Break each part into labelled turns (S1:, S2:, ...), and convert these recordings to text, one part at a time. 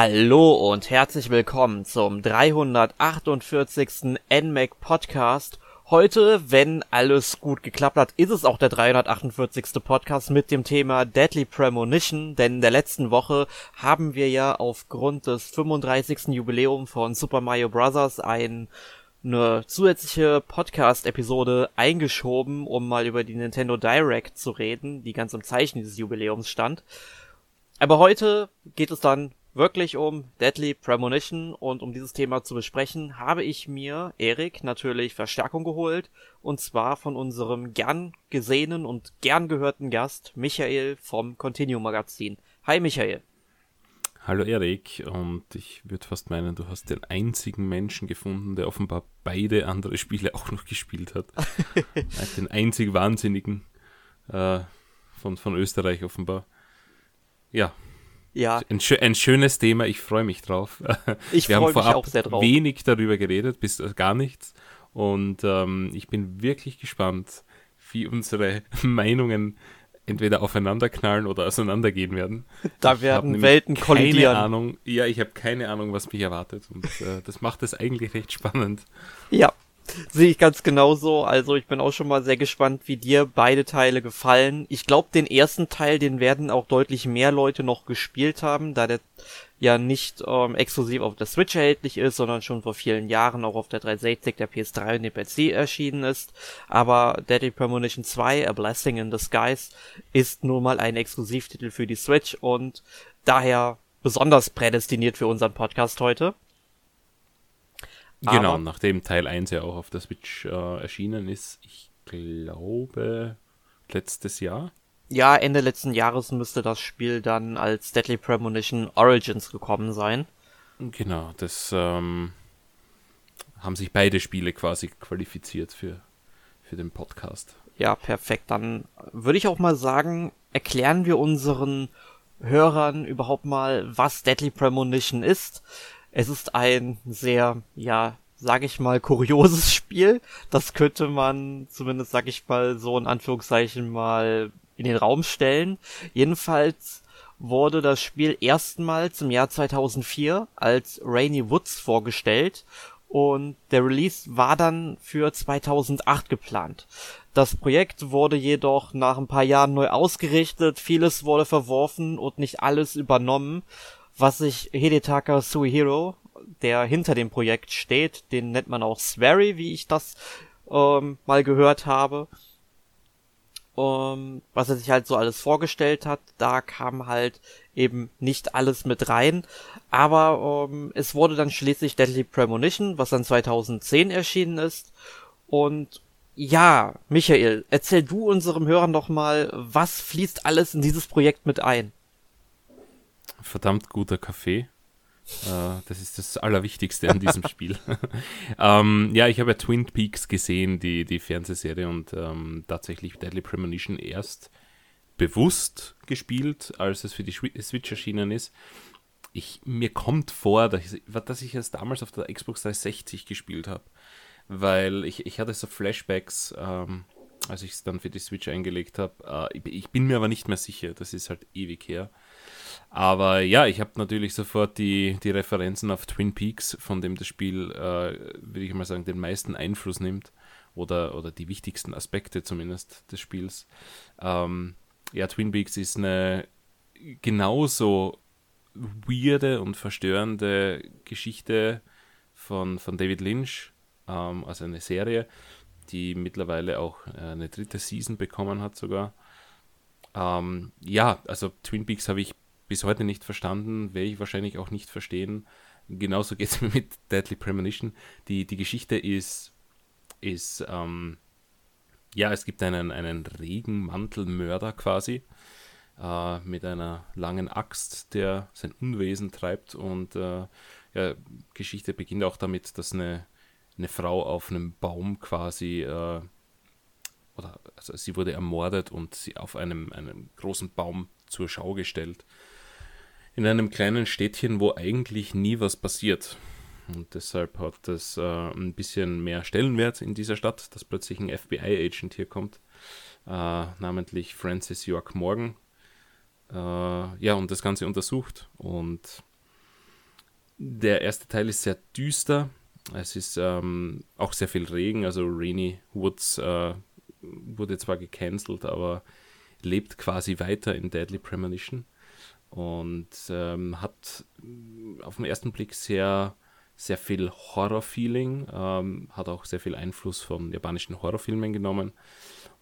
S1: Hallo und herzlich willkommen zum 348. NMAC Podcast. Heute, wenn alles gut geklappt hat, ist es auch der 348. Podcast mit dem Thema Deadly Premonition, denn in der letzten Woche haben wir ja aufgrund des 35. Jubiläums von Super Mario Bros. ein eine zusätzliche Podcast-Episode eingeschoben, um mal über die Nintendo Direct zu reden, die ganz im Zeichen dieses Jubiläums stand. Aber heute geht es dann wirklich um Deadly Premonition und um dieses Thema zu besprechen, habe ich mir, Erik, natürlich Verstärkung geholt und zwar von unserem gern gesehenen und gern gehörten Gast Michael vom Continuum Magazin. Hi Michael.
S2: Hallo Erik und ich würde fast meinen, du hast den einzigen Menschen gefunden, der offenbar beide andere Spiele auch noch gespielt hat. den einzig Wahnsinnigen äh, von, von Österreich offenbar. Ja, ja. Ein, ein, schönes Thema, ich freue mich drauf.
S1: Ich freue mich auch sehr drauf.
S2: wenig darüber geredet, bis gar nichts. Und ähm, ich bin wirklich gespannt, wie unsere Meinungen entweder aufeinanderknallen oder auseinandergehen werden.
S1: Da werden Welten kollidieren.
S2: Keine Ahnung, ja, ich habe keine Ahnung, was mich erwartet. Und äh, das macht es eigentlich recht spannend.
S1: Ja, Sehe ich ganz genauso. Also ich bin auch schon mal sehr gespannt, wie dir beide Teile gefallen. Ich glaube, den ersten Teil, den werden auch deutlich mehr Leute noch gespielt haben, da der ja nicht ähm, exklusiv auf der Switch erhältlich ist, sondern schon vor vielen Jahren auch auf der 360, der PS3 und dem PC erschienen ist. Aber Deadly Premonition 2, A Blessing in Disguise, ist nun mal ein Exklusivtitel für die Switch und daher besonders prädestiniert für unseren Podcast heute.
S2: Genau, Aber, nachdem Teil 1 ja auch auf der Switch äh, erschienen ist, ich glaube letztes Jahr.
S1: Ja, Ende letzten Jahres müsste das Spiel dann als Deadly Premonition Origins gekommen sein.
S2: Genau, das ähm, haben sich beide Spiele quasi qualifiziert für, für den Podcast.
S1: Ja, perfekt. Dann würde ich auch mal sagen, erklären wir unseren Hörern überhaupt mal, was Deadly Premonition ist. Es ist ein sehr, ja, sag ich mal, kurioses Spiel. Das könnte man zumindest, sag ich mal, so in Anführungszeichen mal in den Raum stellen. Jedenfalls wurde das Spiel erstmals im Jahr 2004 als Rainy Woods vorgestellt und der Release war dann für 2008 geplant. Das Projekt wurde jedoch nach ein paar Jahren neu ausgerichtet, vieles wurde verworfen und nicht alles übernommen, was sich Hidetaka Suihiro, der hinter dem Projekt steht, den nennt man auch Swery, wie ich das ähm, mal gehört habe, ähm, was er sich halt so alles vorgestellt hat, da kam halt eben nicht alles mit rein, aber ähm, es wurde dann schließlich Deadly Premonition, was dann 2010 erschienen ist. Und ja, Michael, erzähl du unserem Hörern doch mal, was fließt alles in dieses Projekt mit ein?
S2: Verdammt guter Kaffee. Uh, das ist das Allerwichtigste an diesem Spiel. um, ähm, ja, ich habe ja Twin Peaks gesehen, die, die Fernsehserie, und um, ähm, tatsächlich Deadly Premonition erst bewusst gespielt, als es für die Switch erschienen ist. Ich, mir kommt vor, dass ich, dass ich es damals auf der Xbox 360 gespielt habe, weil ich, ich hatte so Flashbacks, ähm, als ich es dann für die Switch eingelegt habe. Äh, ich, ich bin mir aber nicht mehr sicher, das ist halt ewig her. Aber ja, ich habe natürlich sofort die, die Referenzen auf Twin Peaks, von dem das Spiel, äh, würde ich mal sagen, den meisten Einfluss nimmt. Oder, oder die wichtigsten Aspekte zumindest des Spiels. Ähm, ja, Twin Peaks ist eine genauso weirde und verstörende Geschichte von, von David Lynch, ähm, also eine Serie, die mittlerweile auch äh, eine dritte Season bekommen hat sogar. Ähm, ja, also Twin Peaks habe ich bis heute nicht verstanden, werde ich wahrscheinlich auch nicht verstehen. Genauso geht es mir mit Deadly Premonition. Die, die Geschichte ist, ist ähm, ja, es gibt einen, einen Regenmantelmörder quasi äh, mit einer langen Axt, der sein Unwesen treibt und äh, ja, Geschichte beginnt auch damit, dass eine, eine Frau auf einem Baum quasi äh, oder also sie wurde ermordet und sie auf einem, einem großen Baum zur Schau gestellt in einem kleinen Städtchen, wo eigentlich nie was passiert. Und deshalb hat es äh, ein bisschen mehr Stellenwert in dieser Stadt, dass plötzlich ein FBI-Agent hier kommt, äh, namentlich Francis York Morgan. Äh, ja, und das Ganze untersucht. Und der erste Teil ist sehr düster. Es ist ähm, auch sehr viel Regen, also Rainy Woods äh, wurde zwar gecancelt, aber lebt quasi weiter in Deadly Premonition und ähm, hat auf den ersten Blick sehr, sehr viel Horror-Feeling, ähm, hat auch sehr viel Einfluss von japanischen Horrorfilmen genommen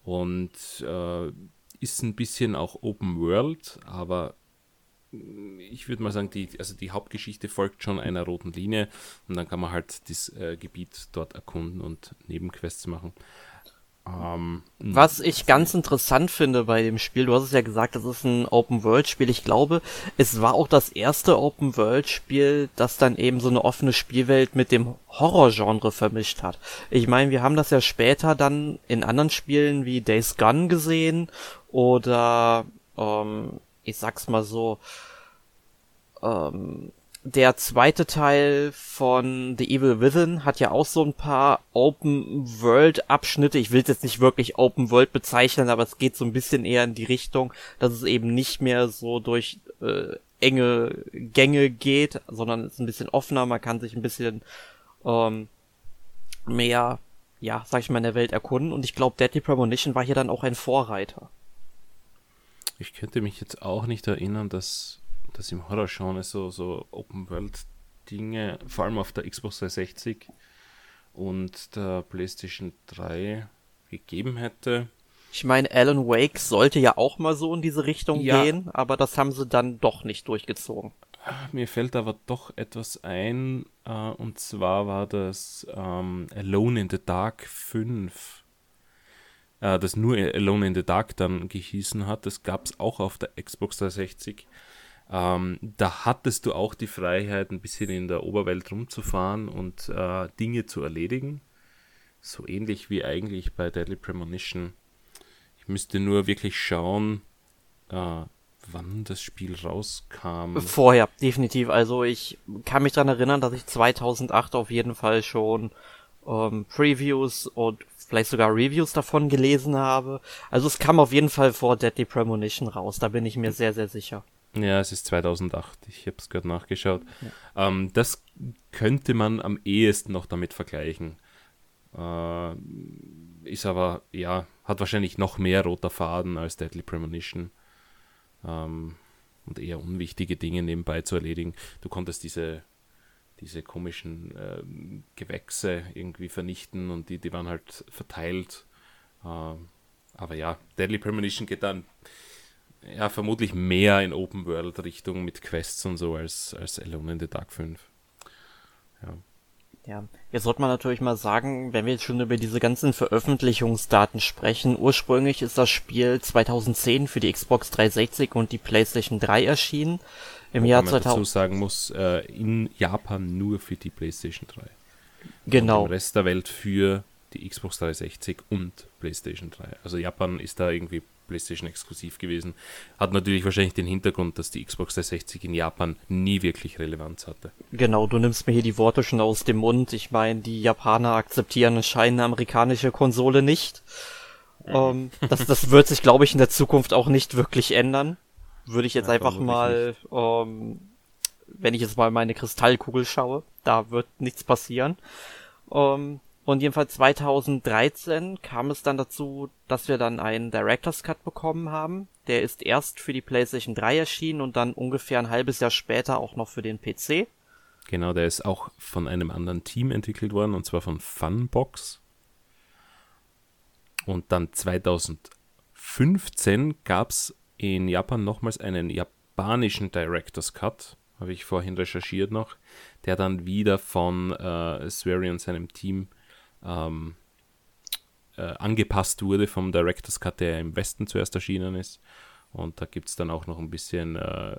S2: und äh, ist ein bisschen auch Open World, aber ich würde mal sagen, die, also die Hauptgeschichte folgt schon einer roten Linie und dann kann man halt das äh, Gebiet dort erkunden und Nebenquests machen.
S1: Ähm, Was ich ganz interessant finde bei dem Spiel, du hast es ja gesagt, das ist ein Open-World-Spiel. Ich glaube, es war auch das erste Open-World-Spiel, das dann eben so eine offene Spielwelt mit dem Horror-Genre vermischt hat. Ich meine, wir haben das ja später dann in anderen Spielen wie Days Gone gesehen oder, ähm, ich sag's mal so, ähm, der zweite Teil von The Evil Within hat ja auch so ein paar Open-World-Abschnitte. Ich will es jetzt nicht wirklich Open-World bezeichnen, aber es geht so ein bisschen eher in die Richtung, dass es eben nicht mehr so durch äh, enge Gänge geht, sondern es ist ein bisschen offener. Man kann sich ein bisschen ähm, mehr, ja, sag ich mal, in der Welt erkunden. Und ich glaube, Deadly Premonition war hier dann auch ein Vorreiter.
S2: Ich könnte mich jetzt auch nicht erinnern, dass dass im Horror-Genre so, so Open-World-Dinge, vor allem auf der Xbox 360 und der PlayStation 3 gegeben hätte.
S1: Ich meine, Alan Wake sollte ja auch mal so in diese Richtung ja. gehen, aber das haben sie dann doch nicht durchgezogen.
S2: Mir fällt aber doch etwas ein, äh, und zwar war das ähm, Alone in the Dark 5, äh, das nur Alone in the Dark dann gehießen hat. Das gab es auch auf der Xbox 360. Ähm, da hattest du auch die Freiheit, ein bisschen in der Oberwelt rumzufahren und äh, Dinge zu erledigen. So ähnlich wie eigentlich bei Deadly Premonition. Ich müsste nur wirklich schauen, äh, wann das Spiel rauskam.
S1: Vorher, definitiv. Also ich kann mich daran erinnern, dass ich 2008 auf jeden Fall schon ähm, Previews und vielleicht sogar Reviews davon gelesen habe. Also es kam auf jeden Fall vor Deadly Premonition raus, da bin ich mir sehr, sehr sicher.
S2: Ja, es ist 2008. Ich habe es gerade nachgeschaut. Ja. Ähm, das könnte man am ehesten noch damit vergleichen. Äh, ist aber, ja, hat wahrscheinlich noch mehr roter Faden als Deadly Premonition. Ähm, und eher unwichtige Dinge nebenbei zu erledigen. Du konntest diese, diese komischen äh, Gewächse irgendwie vernichten und die, die waren halt verteilt. Äh, aber ja, Deadly Premonition geht dann ja, vermutlich mehr in Open World Richtung mit Quests und so als, als Alone in the Dark 5.
S1: Ja. Ja, jetzt sollte man natürlich mal sagen, wenn wir jetzt schon über diese ganzen Veröffentlichungsdaten sprechen, ursprünglich ist das Spiel 2010 für die Xbox 360 und die PlayStation 3 erschienen.
S2: Im Jahr man 2000 dazu sagen muss, äh, in Japan nur für die PlayStation 3.
S1: Genau. Und
S2: im Rest der Welt für die Xbox 360 und PlayStation 3. Also Japan ist da irgendwie PlayStation exklusiv gewesen. Hat natürlich wahrscheinlich den Hintergrund, dass die Xbox 360 in Japan nie wirklich Relevanz hatte.
S1: Genau, du nimmst mir hier die Worte schon aus dem Mund. Ich meine, die Japaner akzeptieren anscheinend eine amerikanische Konsole nicht. Ähm, das, das wird sich, glaube ich, in der Zukunft auch nicht wirklich ändern. Würde ich jetzt ja, einfach mal, ähm, wenn ich jetzt mal meine Kristallkugel schaue, da wird nichts passieren. Ähm, und jedenfalls 2013 kam es dann dazu, dass wir dann einen Director's Cut bekommen haben. Der ist erst für die PlayStation 3 erschienen und dann ungefähr ein halbes Jahr später auch noch für den PC.
S2: Genau, der ist auch von einem anderen Team entwickelt worden, und zwar von Funbox. Und dann 2015 gab es in Japan nochmals einen japanischen Director's Cut, habe ich vorhin recherchiert noch, der dann wieder von äh, Swery und seinem Team ähm, äh, angepasst wurde vom Director's Cut, der im Westen zuerst erschienen ist. Und da gibt es dann auch noch ein bisschen äh,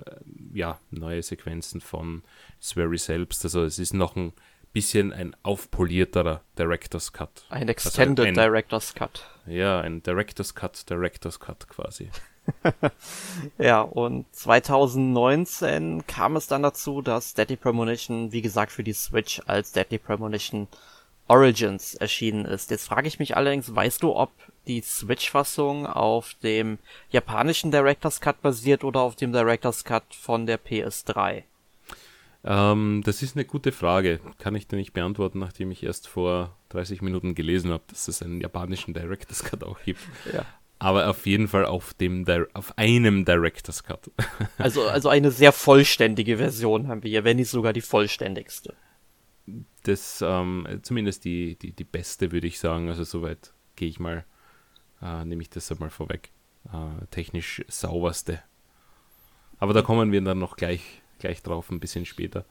S2: ja, neue Sequenzen von Swery selbst. Also es ist noch ein bisschen ein aufpolierterer Director's Cut.
S1: Ein also Extended also ein, Director's Cut.
S2: Ja, ein Director's Cut, Director's Cut quasi.
S1: ja, und 2019 kam es dann dazu, dass Deadly Premonition, wie gesagt, für die Switch als Deadly Premonition Origins erschienen ist. Jetzt frage ich mich allerdings, weißt du, ob die Switch-Fassung auf dem japanischen Director's Cut basiert oder auf dem Director's Cut von der PS3?
S2: Ähm, das ist eine gute Frage. Kann ich dir nicht beantworten, nachdem ich erst vor 30 Minuten gelesen habe, dass es einen japanischen Director's Cut auch gibt. Ja. Aber auf jeden Fall auf, dem, auf einem Director's Cut.
S1: Also, also eine sehr vollständige Version haben wir hier, wenn nicht sogar die vollständigste.
S2: Das, ähm, zumindest die, die, die beste, würde ich sagen. Also soweit gehe ich mal, äh, nehme ich das einmal vorweg. Äh, technisch sauberste. Aber da kommen wir dann noch gleich, gleich drauf, ein bisschen später.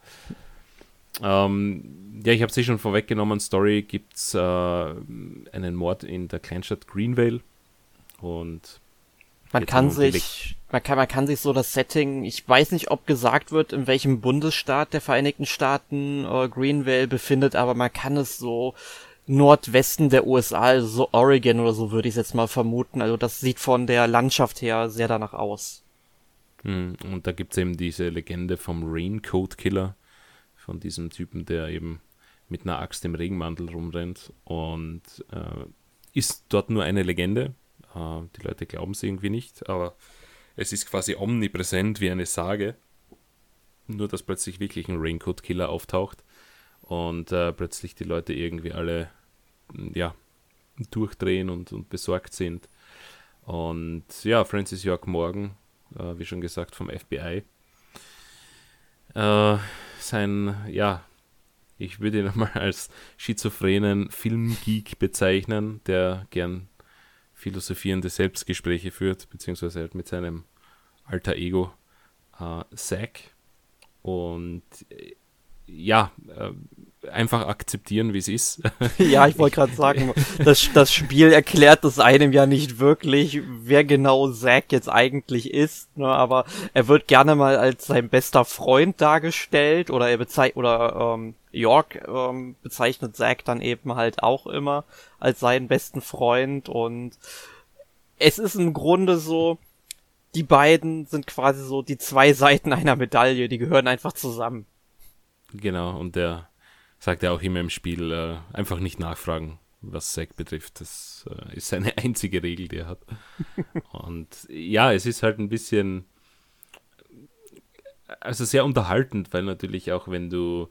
S2: Ähm, ja, ich habe eh schon vorweggenommen. Story gibt es äh, einen Mord in der Kleinstadt Greenvale. Und
S1: man kann sich, man kann, man kann sich so das Setting, ich weiß nicht, ob gesagt wird, in welchem Bundesstaat der Vereinigten Staaten äh, Greenvale befindet, aber man kann es so Nordwesten der USA, also so Oregon oder so würde ich jetzt mal vermuten. Also das sieht von der Landschaft her sehr danach aus.
S2: Hm, und da gibt es eben diese Legende vom Raincoat Killer, von diesem Typen, der eben mit einer Axt im Regenmantel rumrennt und äh, ist dort nur eine Legende. Äh, die Leute glauben es irgendwie nicht, aber es ist quasi omnipräsent wie eine Sage. Nur, dass plötzlich wirklich ein Raincoat Killer auftaucht und äh, plötzlich die Leute irgendwie alle ja, durchdrehen und, und besorgt sind. Und ja, Francis York Morgan, äh, wie schon gesagt, vom FBI. Äh, sein, ja, ich würde ihn mal als schizophrenen Filmgeek bezeichnen, der gern philosophierende Selbstgespräche führt, beziehungsweise halt mit seinem alter Ego äh, Zack. Und äh, ja, äh, einfach akzeptieren, wie es ist.
S1: ja, ich wollte gerade sagen, das, das Spiel erklärt es einem ja nicht wirklich, wer genau Zack jetzt eigentlich ist, ne, aber er wird gerne mal als sein bester Freund dargestellt oder er bezeichnet oder ähm, York ähm, bezeichnet Zack dann eben halt auch immer als seinen besten Freund und es ist im Grunde so, die beiden sind quasi so die zwei Seiten einer Medaille, die gehören einfach zusammen.
S2: Genau, und der sagt ja auch immer im Spiel, äh, einfach nicht nachfragen, was Zack betrifft. Das äh, ist seine einzige Regel, die er hat. und ja, es ist halt ein bisschen, also sehr unterhaltend, weil natürlich auch wenn du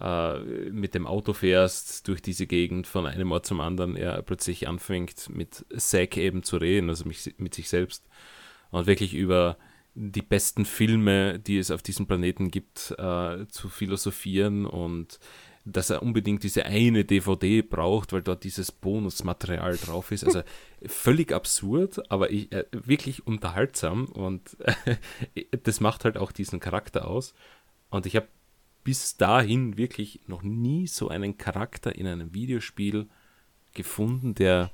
S2: äh, mit dem Auto fährst durch diese Gegend von einem Ort zum anderen, er plötzlich anfängt mit Zack eben zu reden, also mit, mit sich selbst und wirklich über die besten Filme, die es auf diesem Planeten gibt, äh, zu philosophieren und dass er unbedingt diese eine DVD braucht, weil dort dieses Bonusmaterial drauf ist. Also völlig absurd, aber ich, äh, wirklich unterhaltsam und äh, das macht halt auch diesen Charakter aus. Und ich habe bis dahin wirklich noch nie so einen Charakter in einem Videospiel gefunden, der,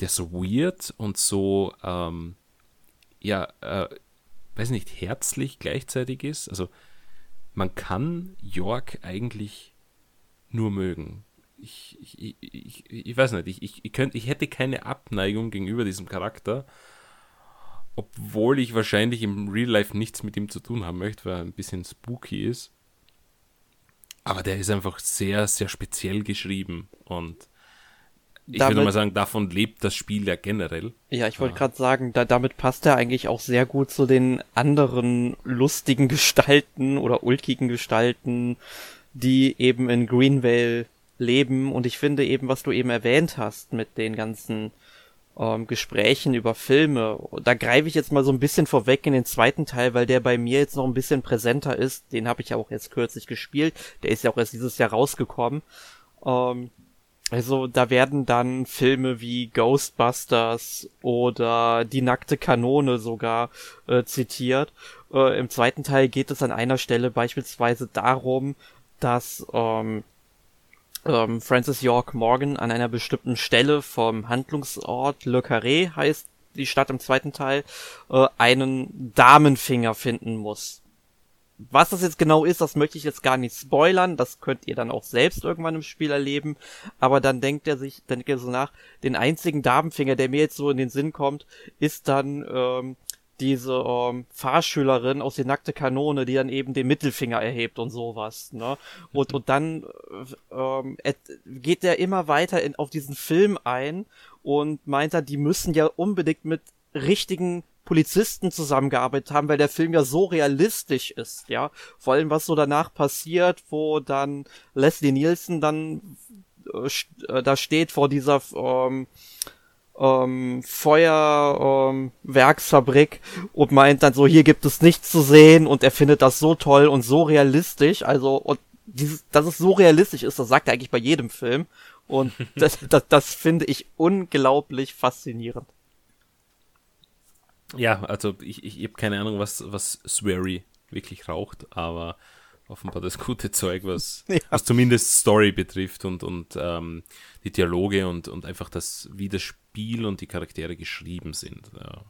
S2: der so weird und so, ähm, ja, äh, weiß nicht, herzlich gleichzeitig ist. Also man kann York eigentlich nur mögen. Ich, ich, ich, ich, weiß nicht, ich, ich, ich, könnt, ich hätte keine Abneigung gegenüber diesem Charakter, obwohl ich wahrscheinlich im Real Life nichts mit ihm zu tun haben möchte, weil er ein bisschen spooky ist. Aber der ist einfach sehr, sehr speziell geschrieben und ich damit, würde mal sagen, davon lebt das Spiel ja generell.
S1: Ja, ich wollte ja. gerade sagen, da, damit passt er eigentlich auch sehr gut zu den anderen lustigen Gestalten oder ulkigen Gestalten, die eben in Greenvale leben. Und ich finde eben, was du eben erwähnt hast mit den ganzen ähm, Gesprächen über Filme, da greife ich jetzt mal so ein bisschen vorweg in den zweiten Teil, weil der bei mir jetzt noch ein bisschen präsenter ist. Den habe ich ja auch jetzt kürzlich gespielt. Der ist ja auch erst dieses Jahr rausgekommen. Ähm, also da werden dann Filme wie Ghostbusters oder Die nackte Kanone sogar äh, zitiert. Äh, Im zweiten Teil geht es an einer Stelle beispielsweise darum, dass ähm, ähm, Francis York Morgan an einer bestimmten Stelle vom Handlungsort Le Carré heißt die Stadt im zweiten Teil, äh, einen Damenfinger finden muss. Was das jetzt genau ist, das möchte ich jetzt gar nicht spoilern. Das könnt ihr dann auch selbst irgendwann im Spiel erleben. Aber dann denkt er sich, dann denkt er so nach, den einzigen Damenfinger, der mir jetzt so in den Sinn kommt, ist dann ähm, diese ähm, Fahrschülerin aus der nackte Kanone, die dann eben den Mittelfinger erhebt und sowas. Ne? Und, und dann äh, ähm, geht er immer weiter in, auf diesen Film ein und meint er, die müssen ja unbedingt mit richtigen Polizisten zusammengearbeitet haben, weil der Film ja so realistisch ist, ja. Vor allem, was so danach passiert, wo dann Leslie Nielsen dann äh, äh da steht vor dieser ähm, ähm, Feuerwerksfabrik ähm, und meint dann so, hier gibt es nichts zu sehen und er findet das so toll und so realistisch, also und dieses, dass es so realistisch ist, das sagt er eigentlich bei jedem Film und das, das, das finde ich unglaublich faszinierend.
S2: Ja, also ich, ich, ich habe keine Ahnung, was, was Swery wirklich raucht, aber offenbar das gute Zeug, was, ja. was zumindest Story betrifft und, und ähm, die Dialoge und, und einfach das, wie das Spiel und die Charaktere geschrieben sind. Ja.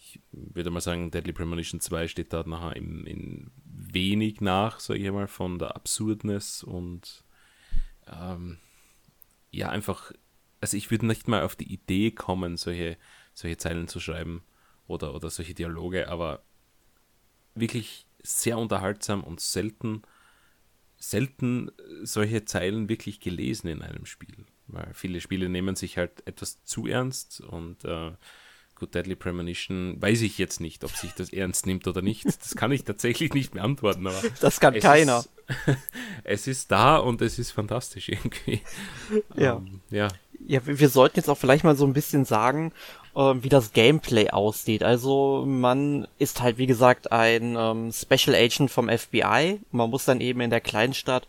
S2: Ich würde mal sagen, Deadly Premonition 2 steht da nachher in, in wenig nach, sage ich mal, von der Absurdness und ähm, ja, einfach, also ich würde nicht mal auf die Idee kommen, solche, solche Zeilen zu schreiben oder, oder solche Dialoge, aber wirklich sehr unterhaltsam und selten, selten solche Zeilen wirklich gelesen in einem Spiel. Weil viele Spiele nehmen sich halt etwas zu ernst und äh, gut, Deadly Premonition weiß ich jetzt nicht, ob sich das ernst nimmt oder nicht. Das kann ich tatsächlich nicht beantworten. Aber
S1: das kann keiner.
S2: Ist, es ist da und es ist fantastisch irgendwie.
S1: Ja. Um, ähm, ja. Ja, wir sollten jetzt auch vielleicht mal so ein bisschen sagen, äh, wie das Gameplay aussieht. Also man ist halt wie gesagt ein ähm, Special Agent vom FBI. Man muss dann eben in der Kleinstadt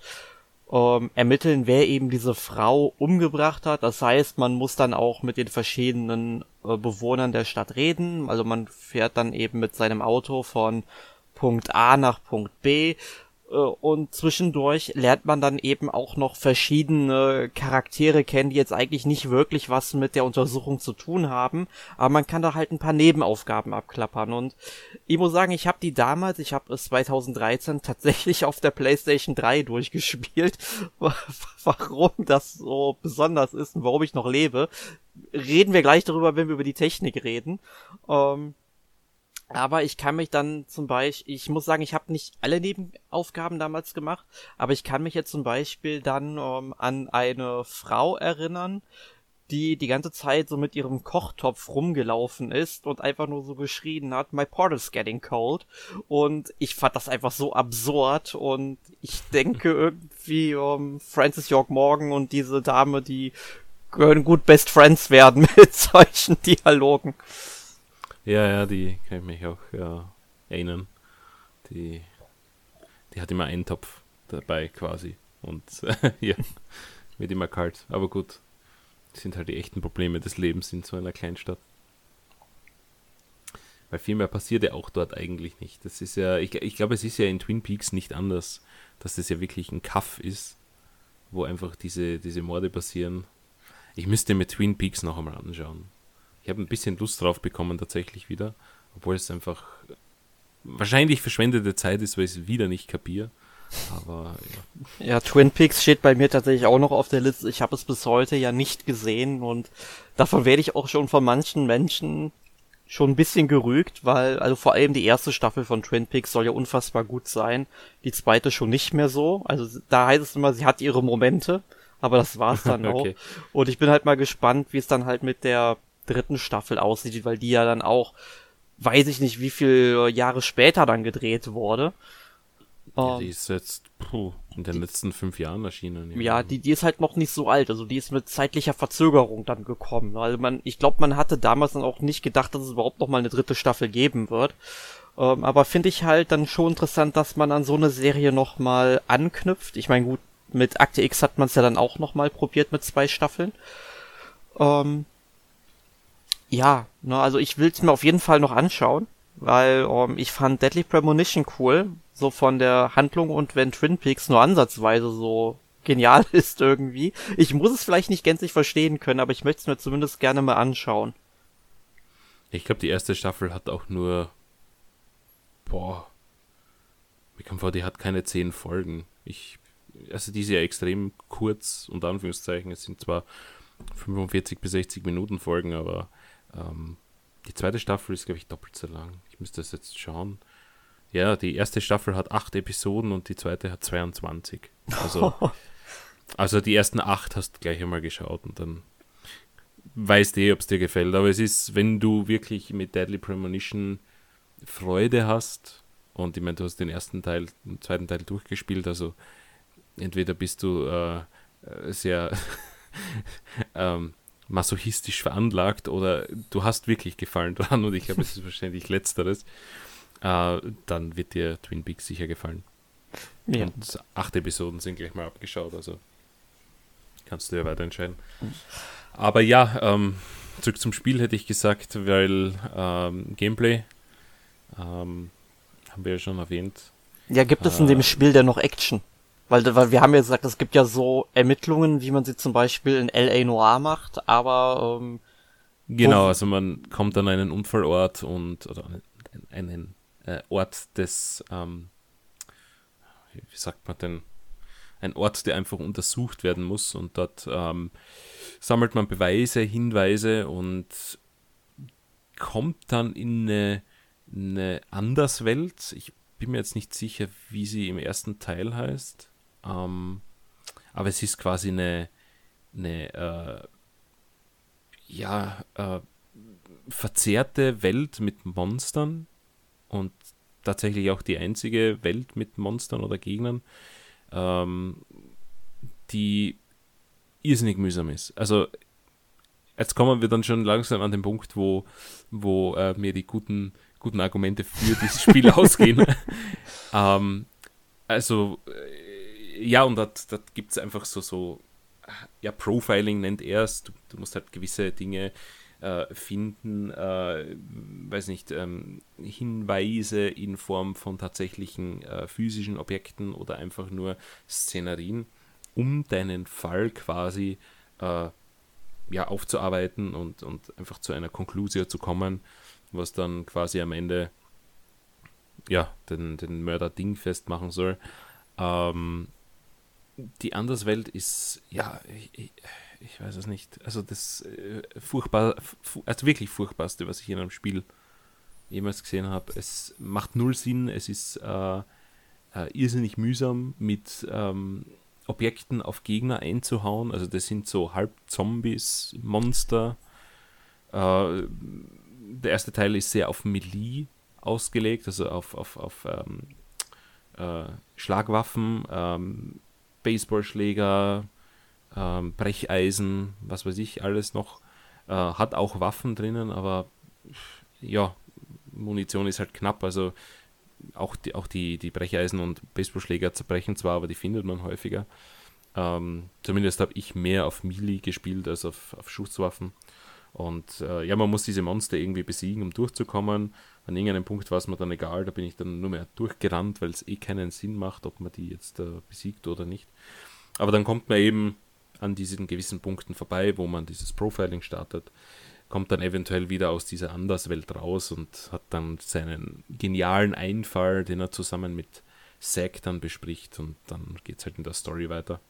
S1: ähm, ermitteln, wer eben diese Frau umgebracht hat. Das heißt, man muss dann auch mit den verschiedenen äh, Bewohnern der Stadt reden. Also man fährt dann eben mit seinem Auto von Punkt A nach Punkt B und zwischendurch lernt man dann eben auch noch verschiedene Charaktere kennen, die jetzt eigentlich nicht wirklich was mit der Untersuchung zu tun haben, aber man kann da halt ein paar Nebenaufgaben abklappern und ich muss sagen, ich habe die damals, ich habe es 2013 tatsächlich auf der PlayStation 3 durchgespielt. Warum das so besonders ist und warum ich noch lebe, reden wir gleich darüber, wenn wir über die Technik reden. Ähm aber ich kann mich dann zum Beispiel, ich muss sagen, ich habe nicht alle Nebenaufgaben damals gemacht, aber ich kann mich jetzt zum Beispiel dann ähm, an eine Frau erinnern, die die ganze Zeit so mit ihrem Kochtopf rumgelaufen ist und einfach nur so geschrien hat, my portal's getting cold. Und ich fand das einfach so absurd und ich denke irgendwie um ähm, Francis York Morgan und diese Dame, die können gut Best Friends werden mit solchen Dialogen.
S2: Ja, ja, die kann ich mich auch ja, erinnern. Die, die hat immer einen Topf dabei quasi. Und äh, ja, wird immer kalt. Aber gut, das sind halt die echten Probleme des Lebens in so einer Kleinstadt. Weil viel mehr passiert ja auch dort eigentlich nicht. Das ist ja, ich, ich glaube, es ist ja in Twin Peaks nicht anders, dass das ja wirklich ein Kaff ist, wo einfach diese, diese Morde passieren. Ich müsste mir Twin Peaks noch einmal anschauen. Ich habe ein bisschen Lust drauf bekommen tatsächlich wieder, obwohl es einfach wahrscheinlich verschwendete Zeit ist, weil ich es wieder nicht kapiere. Aber
S1: ja. ja, Twin Peaks steht bei mir tatsächlich auch noch auf der Liste. Ich habe es bis heute ja nicht gesehen und davon werde ich auch schon von manchen Menschen schon ein bisschen gerügt, weil also vor allem die erste Staffel von Twin Peaks soll ja unfassbar gut sein, die zweite schon nicht mehr so. Also da heißt es immer, sie hat ihre Momente, aber das war's dann okay. auch. Und ich bin halt mal gespannt, wie es dann halt mit der dritten Staffel aussieht, weil die ja dann auch, weiß ich nicht, wie viele Jahre später dann gedreht wurde.
S2: Ja, ähm, die ist jetzt puh, in den die, letzten fünf Jahren erschienen.
S1: Ja, die, die ist halt noch nicht so alt, also die ist mit zeitlicher Verzögerung dann gekommen. Also man, ich glaube, man hatte damals dann auch nicht gedacht, dass es überhaupt noch mal eine dritte Staffel geben wird. Ähm, aber finde ich halt dann schon interessant, dass man an so eine Serie noch mal anknüpft. Ich meine, gut, mit Akte X hat man es ja dann auch noch mal probiert mit zwei Staffeln. Ähm, ja, ne, also ich will es mir auf jeden Fall noch anschauen, weil um, ähm, ich fand Deadly Premonition cool, so von der Handlung und wenn Twin Peaks nur ansatzweise so genial ist irgendwie. Ich muss es vielleicht nicht gänzlich verstehen können, aber ich möchte es mir zumindest gerne mal anschauen.
S2: Ich glaube, die erste Staffel hat auch nur boah, mir kommt vor, die hat keine zehn Folgen. Ich, also die ist ja extrem kurz, unter Anführungszeichen. Es sind zwar 45 bis 60 Minuten Folgen, aber ähm, die zweite Staffel ist, glaube ich, doppelt so lang. Ich müsste das jetzt schauen. Ja, die erste Staffel hat acht Episoden und die zweite hat 22. Also, also die ersten acht hast du gleich einmal geschaut und dann weißt eh, ob es dir gefällt. Aber es ist, wenn du wirklich mit Deadly Premonition Freude hast, und ich meine, du hast den ersten Teil, den zweiten Teil durchgespielt, also entweder bist du äh, sehr ähm, masochistisch veranlagt oder du hast wirklich Gefallen dran und ich glaube, es wahrscheinlich letzteres, äh, dann wird dir Twin Peaks sicher gefallen. Ja. Und acht Episoden sind gleich mal abgeschaut, also kannst du ja weiter entscheiden. Aber ja, ähm, zurück zum Spiel hätte ich gesagt, weil ähm, Gameplay ähm, haben wir ja schon erwähnt.
S1: Ja, gibt es in dem äh, Spiel denn noch Action? Weil, weil wir haben ja gesagt, es gibt ja so Ermittlungen, wie man sie zum Beispiel in L.A. Noir macht, aber ähm,
S2: Genau, also man kommt an einen Unfallort und oder einen, einen äh, Ort des ähm, wie sagt man denn, ein Ort, der einfach untersucht werden muss und dort ähm, sammelt man Beweise, Hinweise und kommt dann in eine eine Anderswelt. Ich bin mir jetzt nicht sicher, wie sie im ersten Teil heißt. Ähm, aber es ist quasi eine, eine äh, ja, äh, verzerrte Welt mit Monstern und tatsächlich auch die einzige Welt mit Monstern oder Gegnern, ähm, die irrsinnig mühsam ist. Also jetzt kommen wir dann schon langsam an den Punkt, wo, wo äh, mir die guten guten Argumente für dieses Spiel ausgehen. ähm, also, äh, ja, und da gibt es einfach so, so, ja, Profiling nennt er es. Du, du, musst halt gewisse Dinge äh, finden, äh, weiß nicht, ähm, Hinweise in Form von tatsächlichen äh, physischen Objekten oder einfach nur Szenarien, um deinen Fall quasi äh, ja, aufzuarbeiten und, und einfach zu einer Konklusion zu kommen, was dann quasi am Ende ja, den, den Mörder dingfest machen soll. Ähm, die Anderswelt ist, ja, ich, ich, weiß es nicht. Also das äh, furchtbar, also wirklich furchtbarste, was ich in einem Spiel jemals gesehen habe. Es macht null Sinn, es ist äh, äh, irrsinnig mühsam mit ähm, Objekten auf Gegner einzuhauen. Also das sind so halb Zombies, Monster. Äh, der erste Teil ist sehr auf Melee ausgelegt, also auf, auf, auf ähm, äh, Schlagwaffen, ähm, Baseballschläger, ähm, Brecheisen, was weiß ich, alles noch. Äh, hat auch Waffen drinnen, aber ja, Munition ist halt knapp, also auch die, auch die, die Brecheisen und Baseballschläger zerbrechen zwar, aber die findet man häufiger. Ähm, zumindest habe ich mehr auf Melee gespielt als auf, auf Schusswaffen. Und äh, ja, man muss diese Monster irgendwie besiegen, um durchzukommen. An irgendeinem Punkt war es mir dann egal, da bin ich dann nur mehr durchgerannt, weil es eh keinen Sinn macht, ob man die jetzt äh, besiegt oder nicht. Aber dann kommt man eben an diesen gewissen Punkten vorbei, wo man dieses Profiling startet, kommt dann eventuell wieder aus dieser Anderswelt raus und hat dann seinen genialen Einfall, den er zusammen mit Zack dann bespricht und dann geht es halt in der Story weiter.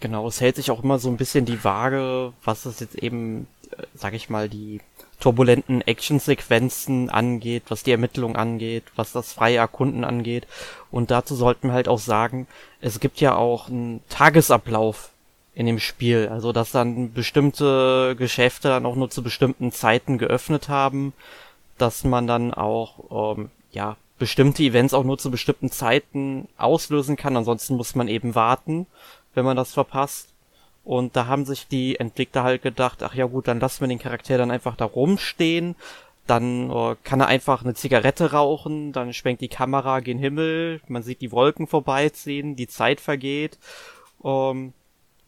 S1: Genau, es hält sich auch immer so ein bisschen die Waage, was es jetzt eben, äh, sag ich mal, die turbulenten Actionsequenzen angeht, was die Ermittlung angeht, was das freie Erkunden angeht. Und dazu sollten wir halt auch sagen, es gibt ja auch einen Tagesablauf in dem Spiel. Also, dass dann bestimmte Geschäfte dann auch nur zu bestimmten Zeiten geöffnet haben, dass man dann auch, ähm, ja, bestimmte Events auch nur zu bestimmten Zeiten auslösen kann. Ansonsten muss man eben warten wenn man das verpasst. Und da haben sich die Entwickler halt gedacht, ach ja gut, dann lassen wir den Charakter dann einfach da rumstehen. Dann äh, kann er einfach eine Zigarette rauchen, dann schwenkt die Kamera gen Himmel, man sieht die Wolken vorbeiziehen, die Zeit vergeht. Ähm,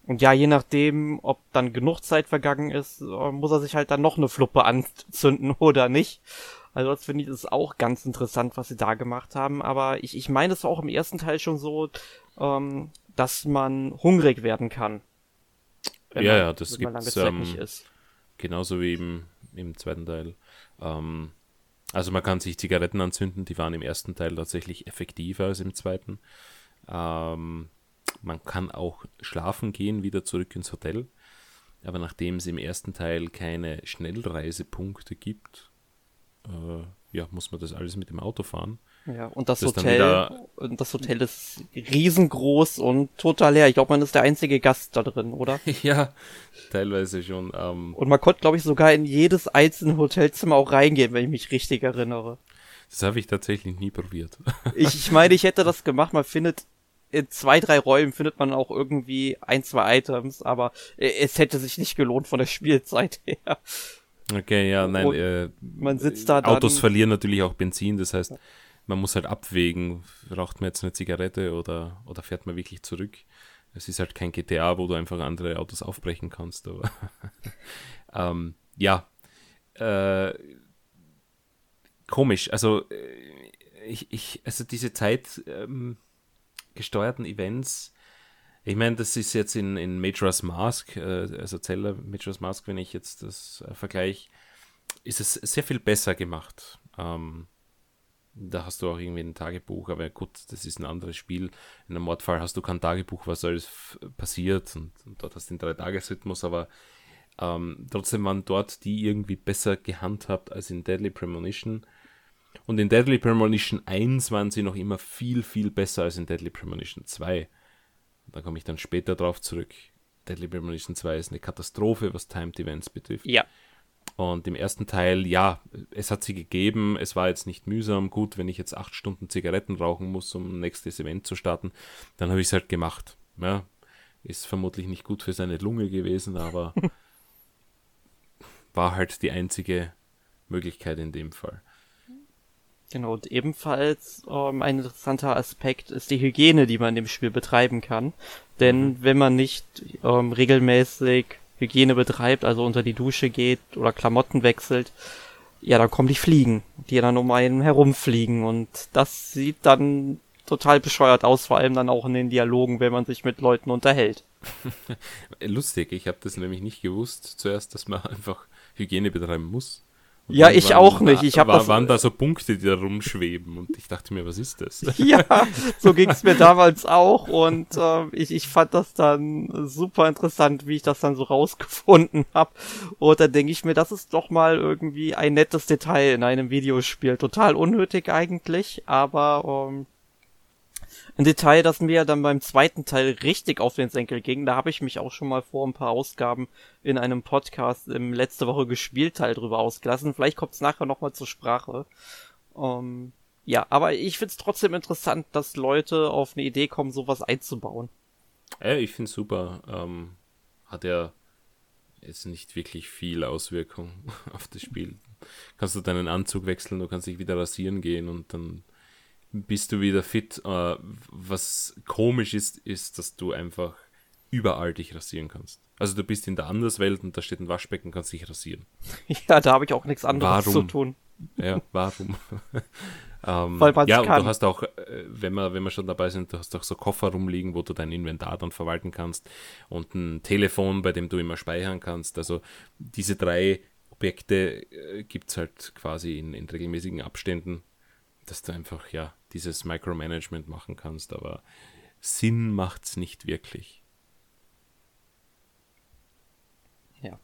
S1: und ja, je nachdem, ob dann genug Zeit vergangen ist, äh, muss er sich halt dann noch eine Fluppe anzünden oder nicht. Also das finde ich das auch ganz interessant, was sie da gemacht haben. Aber ich, ich meine, es war auch im ersten Teil schon so, ähm, dass man hungrig werden kann.
S2: Ja, man, ja, das gibt es ähm, genauso wie im, im zweiten Teil. Ähm, also man kann sich Zigaretten anzünden, die waren im ersten Teil tatsächlich effektiver als im zweiten. Ähm, man kann auch schlafen gehen, wieder zurück ins Hotel. Aber nachdem es im ersten Teil keine Schnellreisepunkte gibt, äh, ja, muss man das alles mit dem Auto fahren.
S1: Ja, und das, das Hotel, und das Hotel ist riesengroß und total leer. Ich glaube, man ist der einzige Gast da drin, oder?
S2: ja, teilweise schon. Ähm.
S1: Und man konnte, glaube ich, sogar in jedes einzelne Hotelzimmer auch reingehen, wenn ich mich richtig erinnere.
S2: Das habe ich tatsächlich nie probiert.
S1: ich, ich meine, ich hätte das gemacht. Man findet in zwei, drei Räumen findet man auch irgendwie ein, zwei Items, aber es hätte sich nicht gelohnt von der Spielzeit her.
S2: Okay, ja, nein. Äh,
S1: man sitzt da
S2: Autos dann, verlieren natürlich auch Benzin, das heißt, man muss halt abwägen, raucht man jetzt eine Zigarette oder, oder fährt man wirklich zurück. Es ist halt kein GTA, wo du einfach andere Autos aufbrechen kannst, aber ähm, ja. Äh, komisch, also äh, ich, ich, also diese Zeit ähm, Events, ich meine, das ist jetzt in, in Majora's Mask, äh, also Zelda Majora's Mask, wenn ich jetzt das äh, vergleiche, ist es sehr viel besser gemacht. Ähm, da hast du auch irgendwie ein Tagebuch, aber gut, das ist ein anderes Spiel. In einem Mordfall hast du kein Tagebuch, was alles passiert und, und dort hast du den Drei-Tages-Rhythmus, aber ähm, trotzdem waren dort die irgendwie besser gehandhabt als in Deadly Premonition. Und in Deadly Premonition 1 waren sie noch immer viel, viel besser als in Deadly Premonition 2. Da komme ich dann später drauf zurück. Deadly Premonition 2 ist eine Katastrophe, was Timed Events betrifft.
S1: Ja.
S2: Und im ersten Teil, ja, es hat sie gegeben, es war jetzt nicht mühsam. Gut, wenn ich jetzt acht Stunden Zigaretten rauchen muss, um ein nächstes Event zu starten, dann habe ich es halt gemacht. Ja, ist vermutlich nicht gut für seine Lunge gewesen, aber war halt die einzige Möglichkeit in dem Fall.
S1: Genau, und ebenfalls ähm, ein interessanter Aspekt ist die Hygiene, die man in dem Spiel betreiben kann. Denn mhm. wenn man nicht ähm, regelmäßig Hygiene betreibt, also unter die Dusche geht oder Klamotten wechselt, ja, dann kommen die Fliegen, die dann um einen herumfliegen und das sieht dann total bescheuert aus, vor allem dann auch in den Dialogen, wenn man sich mit Leuten unterhält.
S2: Lustig, ich habe das nämlich nicht gewusst zuerst, dass man einfach Hygiene betreiben muss.
S1: Ja, ich waren, auch nicht. Ich hab
S2: war,
S1: das,
S2: waren da so Punkte, die da rumschweben und ich dachte mir, was ist das?
S1: ja, so ging's mir damals auch und äh, ich, ich fand das dann super interessant, wie ich das dann so rausgefunden habe. Und dann denke ich mir, das ist doch mal irgendwie ein nettes Detail in einem Videospiel. Total unnötig eigentlich, aber ähm, ein Detail, das mir dann beim zweiten Teil richtig auf den Senkel ging. Da habe ich mich auch schon mal vor ein paar Ausgaben in einem Podcast im letzte Woche gespielt Teil drüber ausgelassen. Vielleicht kommt es nachher nochmal zur Sprache. Ähm, ja, aber ich find's trotzdem interessant, dass Leute auf eine Idee kommen, sowas einzubauen.
S2: Ja, ich find's super. Ähm, hat ja jetzt nicht wirklich viel Auswirkung auf das Spiel. Kannst du deinen Anzug wechseln, du kannst dich wieder rasieren gehen und dann bist du wieder fit. Uh, was komisch ist, ist, dass du einfach überall dich rasieren kannst. Also du bist in der Anderswelt und da steht ein Waschbecken, kannst dich rasieren.
S1: Ja, da habe ich auch nichts anderes warum? zu tun.
S2: Ja, warum? ähm, Weil man ja, und du hast auch, äh, wenn wir, wenn wir schon dabei sind, du hast auch so Koffer rumliegen, wo du dein Inventar dann verwalten kannst und ein Telefon, bei dem du immer speichern kannst. Also diese drei Objekte äh, gibt es halt quasi in, in regelmäßigen Abständen, dass du einfach, ja, dieses Micromanagement machen kannst, aber Sinn macht es nicht wirklich.
S1: Ja.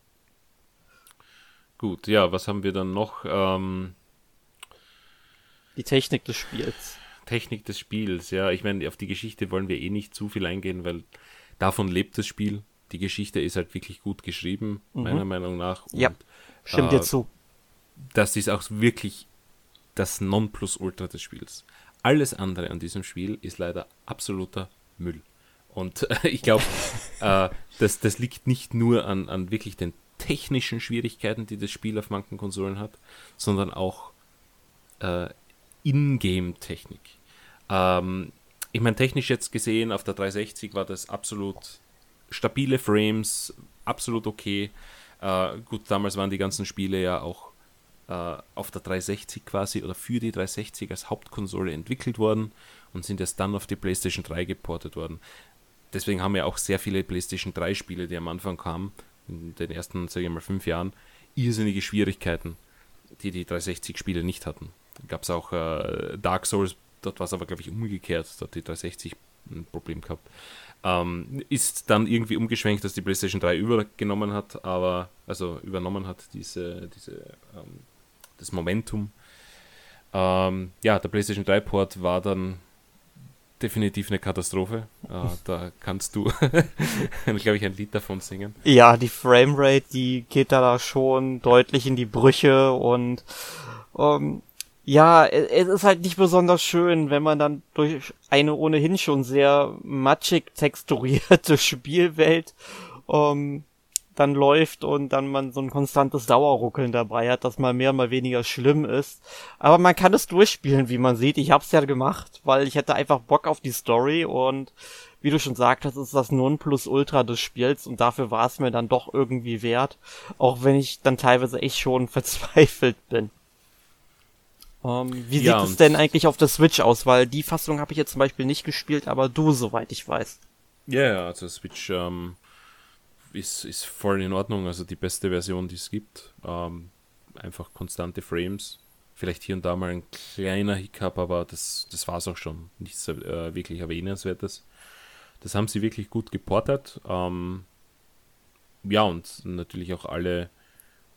S2: Gut, ja, was haben wir dann noch? Ähm,
S1: die Technik des Spiels.
S2: Technik des Spiels, ja. Ich meine, auf die Geschichte wollen wir eh nicht zu viel eingehen, weil davon lebt das Spiel. Die Geschichte ist halt wirklich gut geschrieben, mhm. meiner Meinung nach.
S1: Und, ja, stimmt äh, dir zu.
S2: Das ist auch wirklich das Nonplusultra des Spiels. Alles andere an diesem Spiel ist leider absoluter Müll. Und äh, ich glaube, äh, das, das liegt nicht nur an, an wirklich den technischen Schwierigkeiten, die das Spiel auf manchen Konsolen hat, sondern auch äh, Ingame-Technik. Ähm, ich meine, technisch jetzt gesehen, auf der 360 war das absolut stabile Frames, absolut okay. Äh, gut, damals waren die ganzen Spiele ja auch äh, auf der 360 quasi oder für die 360 als Hauptkonsole entwickelt worden und sind erst dann auf die PlayStation 3 geportet worden. Deswegen haben ja auch sehr viele PlayStation 3 Spiele, die am Anfang kamen, in den ersten, sage ich mal, fünf Jahren, irrsinnige Schwierigkeiten, die die 360 Spiele nicht hatten. Gab es auch äh, Dark Souls, dort war es aber, glaube ich, umgekehrt, dort die 360 ein Problem gehabt. Ähm, ist dann irgendwie umgeschwenkt, dass die PlayStation 3 übergenommen hat, aber also übernommen hat diese, diese ähm, das Momentum. Ähm, ja, der PlayStation 3 Port war dann definitiv eine Katastrophe. Äh, da kannst du, glaube ich, ein Lied davon singen.
S1: Ja, die Framerate, die geht da schon deutlich in die Brüche und ähm, ja, es ist halt nicht besonders schön, wenn man dann durch eine ohnehin schon sehr matschig texturierte Spielwelt ähm, dann läuft und dann man so ein konstantes Dauerruckeln dabei hat, das mal mehr, mal weniger schlimm ist. Aber man kann es durchspielen, wie man sieht. Ich hab's ja gemacht, weil ich hätte einfach Bock auf die Story und wie du schon sagtest, ist das Nonplusultra des Spiels und dafür war es mir dann doch irgendwie wert, auch wenn ich dann teilweise echt schon verzweifelt bin. Ähm, wie sieht ja, es denn eigentlich auf der Switch aus? Weil die Fassung habe ich jetzt zum Beispiel nicht gespielt, aber du, soweit ich weiß.
S2: Ja, yeah, also Switch ähm, ist, ist voll in Ordnung. Also die beste Version, die es gibt. Ähm, einfach konstante Frames. Vielleicht hier und da mal ein kleiner Hiccup, aber das, das war es auch schon. Nichts äh, wirklich Erwähnenswertes. Das haben sie wirklich gut geportet. Ähm, ja, und natürlich auch alle,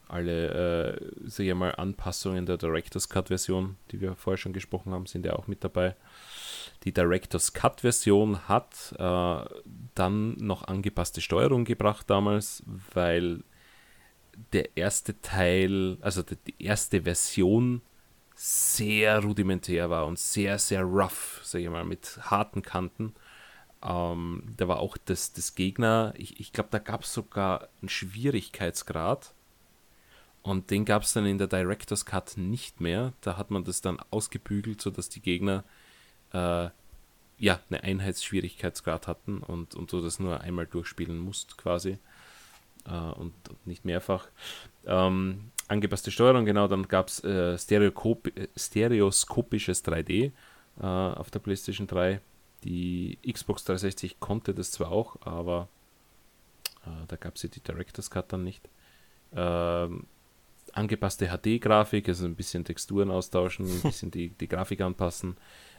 S2: alle äh, sag ich mal, Anpassungen der Director's Cut-Version, die wir vorher schon gesprochen haben, sind ja auch mit dabei. Die Director's Cut-Version hat äh, dann noch angepasste Steuerung gebracht damals, weil der erste Teil, also die erste Version sehr rudimentär war und sehr, sehr rough, sage ich mal, mit harten Kanten. Ähm, da war auch das, das Gegner, ich, ich glaube, da gab es sogar einen Schwierigkeitsgrad und den gab es dann in der Director's Cut nicht mehr. Da hat man das dann ausgebügelt, sodass die Gegner äh, ja, eine Einheitsschwierigkeitsgrad hatten und, und du das nur einmal durchspielen musst quasi äh, und, und, nicht mehrfach. Ähm, angepasste Steuerung, genau, dann gab es äh, Stereokop stereoskopisches 3D äh, auf der PlayStation 3. Die Xbox 360 konnte das zwar auch, aber äh, da gab es ja die Director's Cut dann nicht. Ähm, angepasste HD-Grafik, also ein bisschen Texturen austauschen, ein bisschen die, die Grafik anpassen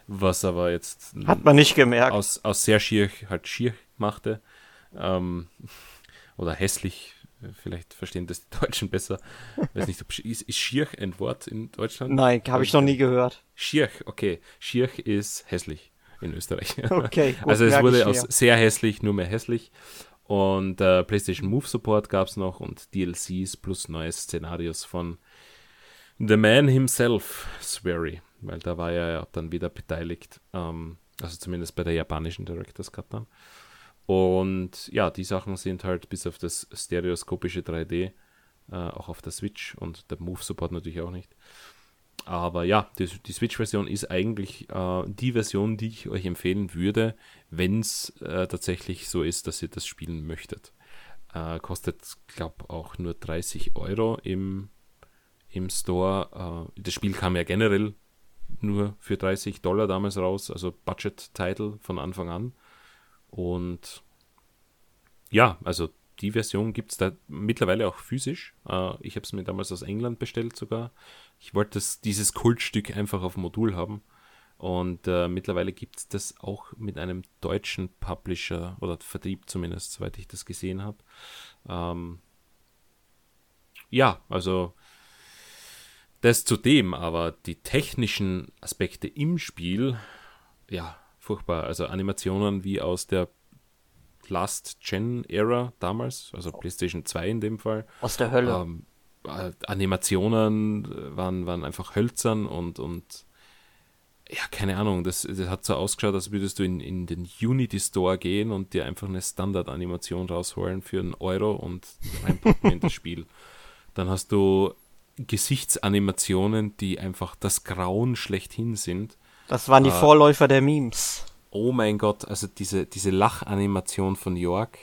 S2: was aber jetzt
S1: hat man nicht gemerkt.
S2: aus, aus sehr schier halt schier machte. Ähm, oder hässlich vielleicht verstehen das die Deutschen besser. Weiß nicht ob ist, ist schier ein Wort in Deutschland?
S1: Nein habe ich noch nie gehört.
S2: Schier okay. Schier ist hässlich in Österreich.
S1: Okay gut,
S2: also es wurde aus sehr hässlich nur mehr hässlich. Und äh, PlayStation Move Support gab es noch und DLCs plus neue Szenarios von The Man himself, Swery weil da war er ja dann wieder beteiligt, ähm, also zumindest bei der japanischen Director's Cut dann. Und ja, die Sachen sind halt bis auf das stereoskopische 3D äh, auch auf der Switch und der Move-Support natürlich auch nicht. Aber ja, die, die Switch-Version ist eigentlich äh, die Version, die ich euch empfehlen würde, wenn es äh, tatsächlich so ist, dass ihr das spielen möchtet. Äh, kostet, glaube auch nur 30 Euro im, im Store. Äh, das Spiel kam ja generell nur für 30 Dollar damals raus, also Budget-Title von Anfang an. Und ja, also die Version gibt es da mittlerweile auch physisch. Äh, ich habe es mir damals aus England bestellt sogar. Ich wollte dieses Kultstück einfach auf Modul haben. Und äh, mittlerweile gibt es das auch mit einem deutschen Publisher oder Vertrieb zumindest, soweit ich das gesehen habe. Ähm, ja, also das zudem, aber die technischen Aspekte im Spiel, ja, furchtbar. Also Animationen wie aus der Last-Gen-Ära damals, also PlayStation 2 in dem Fall.
S1: Aus der Hölle. Ähm,
S2: äh, Animationen waren, waren einfach hölzern und, und ja, keine Ahnung, das, das hat so ausgeschaut, als würdest du in, in den Unity Store gehen und dir einfach eine Standard-Animation rausholen für einen Euro und reinpacken in das Spiel. Dann hast du Gesichtsanimationen, die einfach das Grauen schlechthin sind.
S1: Das waren die äh, Vorläufer der Memes.
S2: Oh mein Gott, also diese, diese Lachanimation von York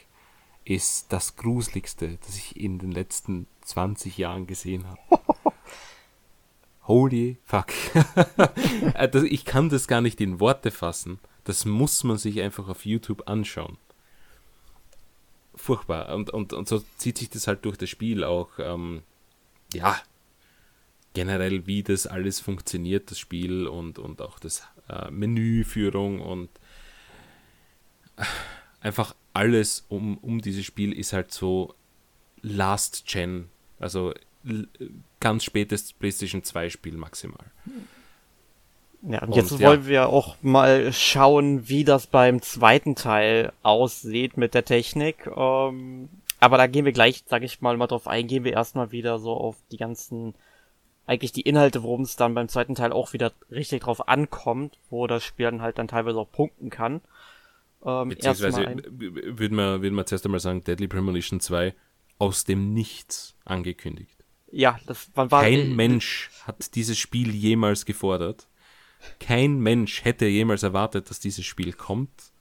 S2: ist das Gruseligste, das ich in den letzten 20 Jahren gesehen habe. Holy fuck. Äh, ich kann das gar nicht in Worte fassen. Das muss man sich einfach auf YouTube anschauen. Furchtbar. Und, und, und so zieht sich das halt durch das Spiel auch. Ähm, ja, generell, wie das alles funktioniert, das Spiel und, und auch das äh, Menüführung und äh, einfach alles um, um dieses Spiel ist halt so Last Gen, also ganz spätes PlayStation 2 Spiel maximal.
S1: Ja, und jetzt und, wollen ja. wir auch mal schauen, wie das beim zweiten Teil aussieht mit der Technik. Ähm, aber da gehen wir gleich, sag ich mal, mal drauf ein, gehen wir erstmal wieder so auf die ganzen, eigentlich die Inhalte, worum es dann beim zweiten Teil auch wieder richtig drauf ankommt, wo das Spiel dann halt dann teilweise auch punkten kann.
S2: Ähm, Beziehungsweise würde man, würd man zuerst einmal sagen, Deadly Premonition 2 aus dem Nichts angekündigt.
S1: Ja, das
S2: war. Kein Mensch hat dieses Spiel jemals gefordert. Kein Mensch hätte jemals erwartet, dass dieses Spiel kommt.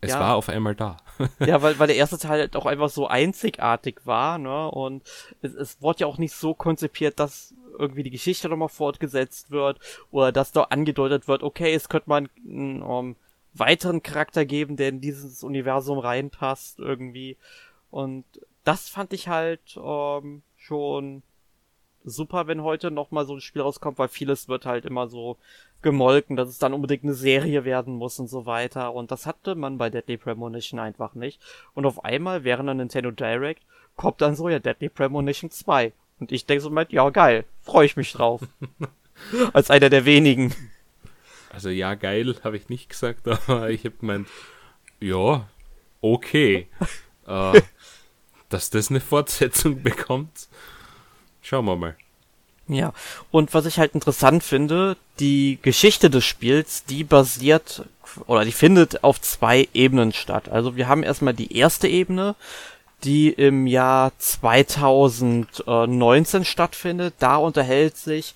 S2: Es ja. war auf einmal da.
S1: ja, weil, weil der erste Teil halt auch einfach so einzigartig war, ne? Und es, es wurde ja auch nicht so konzipiert, dass irgendwie die Geschichte nochmal fortgesetzt wird oder dass da angedeutet wird, okay, es könnte man einen um, weiteren Charakter geben, der in dieses Universum reinpasst irgendwie. Und das fand ich halt um, schon super, wenn heute nochmal so ein Spiel rauskommt, weil vieles wird halt immer so gemolken, dass es dann unbedingt eine Serie werden muss und so weiter. Und das hatte man bei Deadly Premonition einfach nicht. Und auf einmal, während der Nintendo Direct, kommt dann so ja Deadly Premonition 2. Und ich denke so mal, ja geil, freue ich mich drauf. Als einer der wenigen.
S2: Also ja, geil, habe ich nicht gesagt, aber ich habe gemeint, ja, okay. äh, dass das eine Fortsetzung bekommt, Schauen wir mal.
S1: Ja, und was ich halt interessant finde, die Geschichte des Spiels, die basiert oder die findet auf zwei Ebenen statt. Also wir haben erstmal die erste Ebene, die im Jahr 2019 stattfindet. Da unterhält sich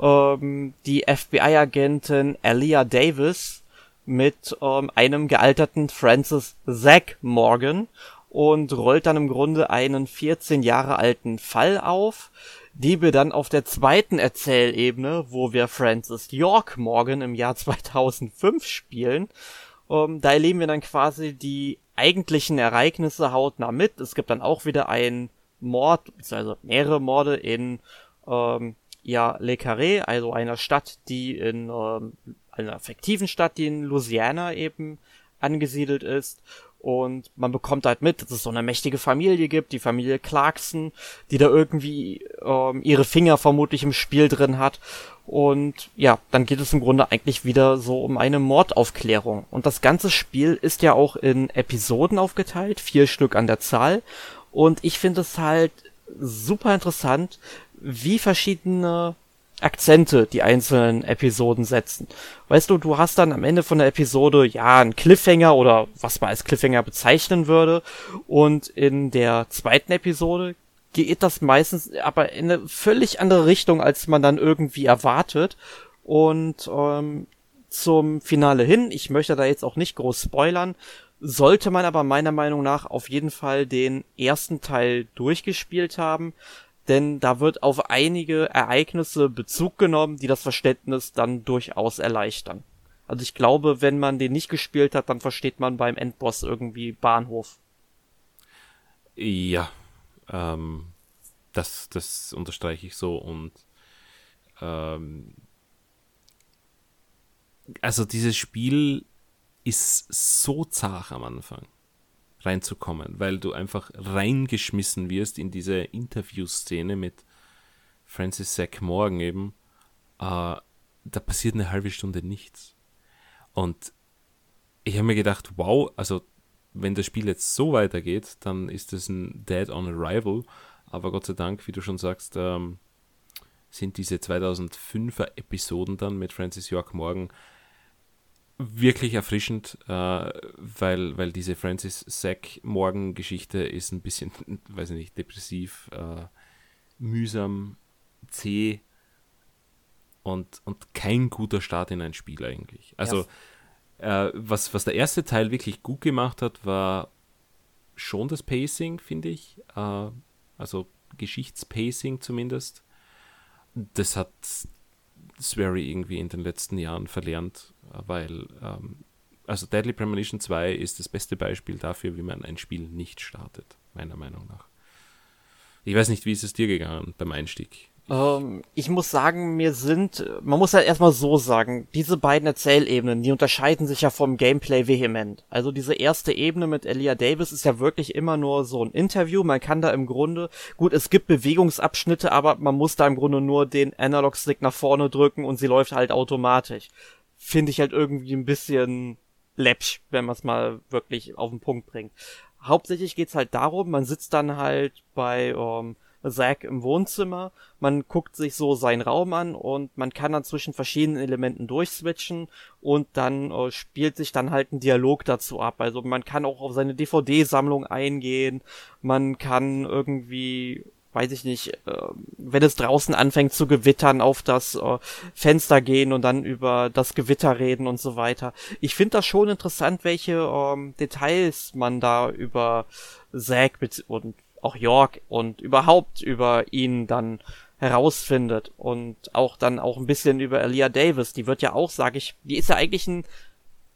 S1: ähm, die FBI-Agentin Elia Davis mit ähm, einem gealterten Francis Zack Morgan und rollt dann im Grunde einen 14 Jahre alten Fall auf, die wir dann auf der zweiten Erzählebene, wo wir Francis York Morgan im Jahr 2005 spielen, ähm, da erleben wir dann quasi die eigentlichen Ereignisse hautnah mit. Es gibt dann auch wieder einen Mord, also mehrere Morde in ähm, ja, Le Carré, also einer Stadt, die in ähm, einer fiktiven Stadt, die in Louisiana eben angesiedelt ist. Und man bekommt halt mit, dass es so eine mächtige Familie gibt, die Familie Clarkson, die da irgendwie ähm, ihre Finger vermutlich im Spiel drin hat. Und ja, dann geht es im Grunde eigentlich wieder so um eine Mordaufklärung. Und das ganze Spiel ist ja auch in Episoden aufgeteilt, vier Stück an der Zahl. Und ich finde es halt super interessant, wie verschiedene Akzente die einzelnen Episoden setzen. Weißt du, du hast dann am Ende von der Episode ja einen Cliffhanger oder was man als Cliffhanger bezeichnen würde und in der zweiten Episode geht das meistens aber in eine völlig andere Richtung, als man dann irgendwie erwartet und ähm, zum Finale hin, ich möchte da jetzt auch nicht groß spoilern, sollte man aber meiner Meinung nach auf jeden Fall den ersten Teil durchgespielt haben, denn da wird auf einige Ereignisse Bezug genommen, die das Verständnis dann durchaus erleichtern. Also ich glaube, wenn man den nicht gespielt hat, dann versteht man beim Endboss irgendwie Bahnhof.
S2: Ja, ähm, das, das unterstreiche ich so und ähm, also dieses Spiel ist so zart am Anfang reinzukommen, weil du einfach reingeschmissen wirst in diese Interviewszene mit Francis Zack Morgan eben. Äh, da passiert eine halbe Stunde nichts. Und ich habe mir gedacht, wow, also wenn das Spiel jetzt so weitergeht, dann ist es ein Dead on Arrival. Aber Gott sei Dank, wie du schon sagst, ähm, sind diese 2005er Episoden dann mit Francis York Morgan wirklich erfrischend, äh, weil, weil diese Francis Sack Morgan Geschichte ist ein bisschen, weiß ich nicht, depressiv, äh, mühsam, zäh und, und kein guter Start in ein Spiel eigentlich. Also äh, was, was der erste Teil wirklich gut gemacht hat, war schon das Pacing, finde ich. Äh, also Geschichtspacing zumindest. Das hat Swery irgendwie in den letzten Jahren verlernt, weil ähm, also Deadly Premonition 2 ist das beste Beispiel dafür, wie man ein Spiel nicht startet, meiner Meinung nach. Ich weiß nicht, wie ist es dir gegangen beim Einstieg
S1: Ähm, ich muss sagen, mir sind, man muss halt erstmal so sagen, diese beiden Erzählebenen, die unterscheiden sich ja vom Gameplay vehement. Also diese erste Ebene mit Elia Davis ist ja wirklich immer nur so ein Interview. Man kann da im Grunde, gut, es gibt Bewegungsabschnitte, aber man muss da im Grunde nur den Analog-Stick nach vorne drücken und sie läuft halt automatisch. Finde ich halt irgendwie ein bisschen läppsch, wenn man es mal wirklich auf den Punkt bringt. Hauptsächlich geht's halt darum, man sitzt dann halt bei, ähm, Zack im Wohnzimmer. Man guckt sich so seinen Raum an und man kann dann zwischen verschiedenen Elementen durchswitchen und dann äh, spielt sich dann halt ein Dialog dazu ab. Also man kann auch auf seine DVD-Sammlung eingehen. Man kann irgendwie weiß ich nicht, äh, wenn es draußen anfängt zu gewittern, auf das äh, Fenster gehen und dann über das Gewitter reden und so weiter. Ich finde das schon interessant, welche ähm, Details man da über Zack und auch York und überhaupt über ihn dann herausfindet und auch dann auch ein bisschen über Elia Davis. Die wird ja auch, sag ich, die ist ja eigentlich ein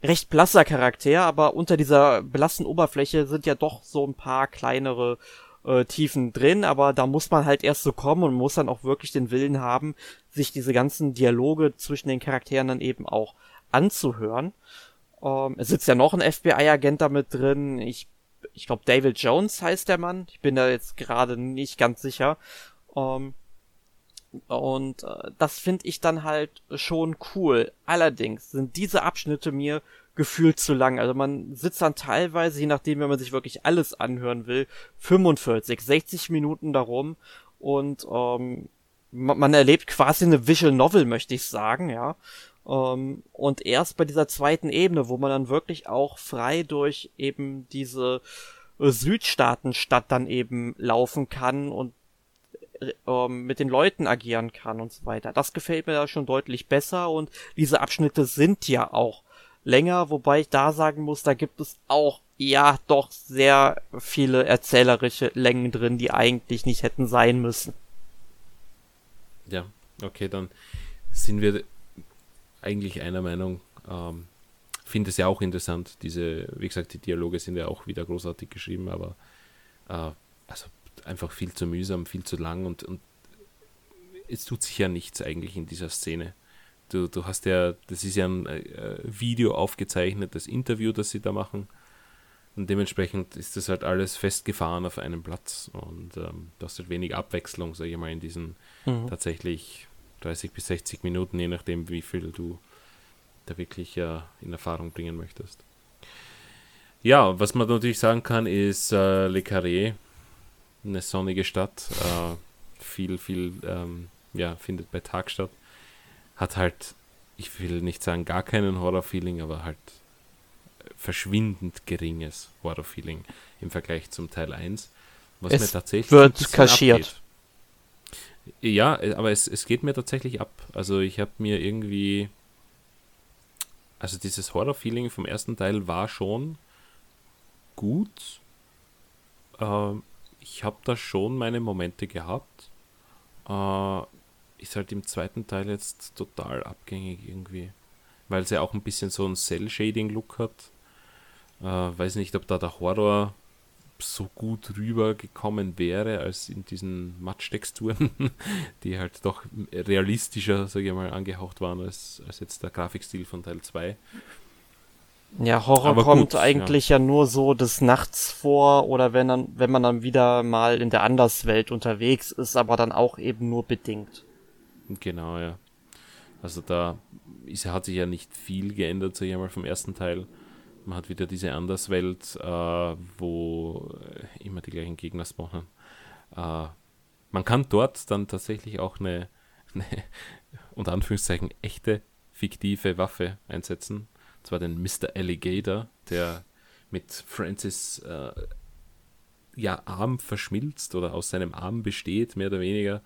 S1: recht blasser Charakter, aber unter dieser blassen Oberfläche sind ja doch so ein paar kleinere äh, Tiefen drin, aber da muss man halt erst so kommen und muss dann auch wirklich den Willen haben, sich diese ganzen Dialoge zwischen den Charakteren dann eben auch anzuhören. Ähm, es sitzt ja noch ein FBI-Agent damit drin. Ich ich glaube David Jones heißt der Mann. Ich bin da jetzt gerade nicht ganz sicher. Ähm, und äh, das finde ich dann halt schon cool. Allerdings sind diese Abschnitte mir gefühlt zu lang. Also man sitzt dann teilweise, je nachdem, wenn man sich wirklich alles anhören will, 45, 60 Minuten darum und ähm, man, man erlebt quasi eine Visual Novel, möchte ich sagen, ja. Ähm, und erst bei dieser zweiten Ebene, wo man dann wirklich auch frei durch eben diese äh, Südstaatenstadt dann eben laufen kann und äh, ähm, mit den Leuten agieren kann und so weiter. Das gefällt mir da schon deutlich besser und diese Abschnitte sind ja auch länger, wobei ich da sagen muss, da gibt es auch ja doch sehr viele erzählerische Längen drin, die eigentlich nicht hätten sein müssen.
S2: Ja, okay, dann sind wir eigentlich einer Meinung. Ähm, Finde es ja auch interessant. Diese, wie gesagt, die Dialoge sind ja auch wieder großartig geschrieben, aber äh, also einfach viel zu mühsam, viel zu lang und, und es tut sich ja nichts eigentlich in dieser Szene. Du, du hast ja, das ist ja ein äh, Video aufgezeichnetes Interview, das sie da machen. Und dementsprechend ist das halt alles festgefahren auf einem Platz. Und ähm, du hast halt wenig Abwechslung, sage ich mal, in diesen mhm. tatsächlich 30 bis 60 Minuten, je nachdem, wie viel du da wirklich äh, in Erfahrung bringen möchtest. Ja, was man natürlich sagen kann, ist äh, Le Carré, eine sonnige Stadt, äh, viel, viel, ähm, ja, findet bei Tag statt, hat halt, ich will nicht sagen gar keinen Horror-Feeling, aber halt verschwindend geringes Horror-Feeling im Vergleich zum Teil 1,
S1: was es mir tatsächlich wird kaschiert. Abgeht.
S2: Ja, äh, aber es, es geht mir tatsächlich ab. Also ich habe mir irgendwie. Also dieses Horror-Feeling vom ersten Teil war schon gut. Äh, ich habe da schon meine Momente gehabt. Äh, ist halt im zweiten Teil jetzt total abgängig irgendwie. Weil es ja auch ein bisschen so ein Cell-Shading-Look hat. Äh, weiß nicht, ob da der Horror so gut rübergekommen wäre als in diesen Matschtexturen, die halt doch realistischer, sage ich mal, angehaucht waren als, als jetzt der Grafikstil von Teil 2.
S1: Ja, Horror Aber kommt gut, eigentlich ja. ja. nur so des Nachts vor oder wenn dann, wenn man dann wieder mal in der Anderswelt unterwegs ist, aber dann auch eben nur bedingt.
S2: Genau, ja. Also da ist, hat sich ja nicht viel geändert, sag ich mal, vom ersten Teil. Man hat wieder diese Anderswelt, äh, wo immer die gleichen Gegner spawnen. Äh, man kann dort dann tatsächlich auch eine, eine, unter Anführungszeichen, echte fiktive Waffe einsetzen. Und zwar den Mr. Alligator, der mit Francis äh, ja Arm verschmilzt oder aus seinem Arm besteht, mehr oder weniger.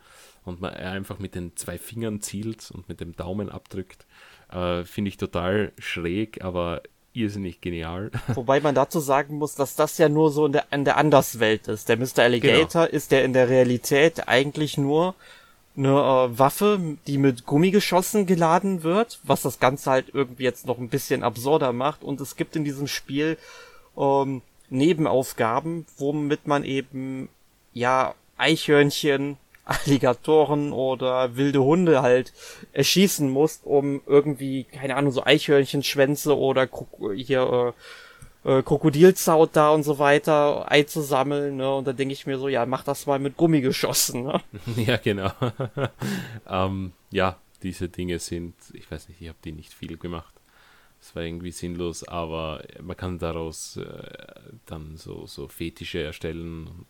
S2: Und man er einfach mit den zwei Fingern zielt und mit dem Daumen abdrückt. Äh, Finde ich total schräg, aber irrsinnig genial.
S1: Wobei man dazu sagen muss, dass das ja nur so in der, in der Anderswelt ist. Der Mr. Alligator genau. ist der in der Realität eigentlich nur eine äh, Waffe, die mit Gummigeschossen geladen wird, was das Ganze halt irgendwie jetzt noch ein bisschen absurder macht. Und es gibt in diesem Spiel ähm, Nebenaufgaben, womit man eben ja Eichhörnchen Alligatoren oder wilde Hunde halt erschießen musst, um irgendwie, keine Ahnung, so Eichhörnchenschwänze oder hier äh, äh, Krokodilzaut da und so weiter einzusammeln, ne? Und da denke ich mir so, ja, mach das mal mit Gummigeschossen, ne?
S2: Ja, genau. ähm, ja, diese Dinge sind, ich weiß nicht, ich habe die nicht viel gemacht. Es war irgendwie sinnlos, aber man kann daraus äh, dann so, so Fetische erstellen und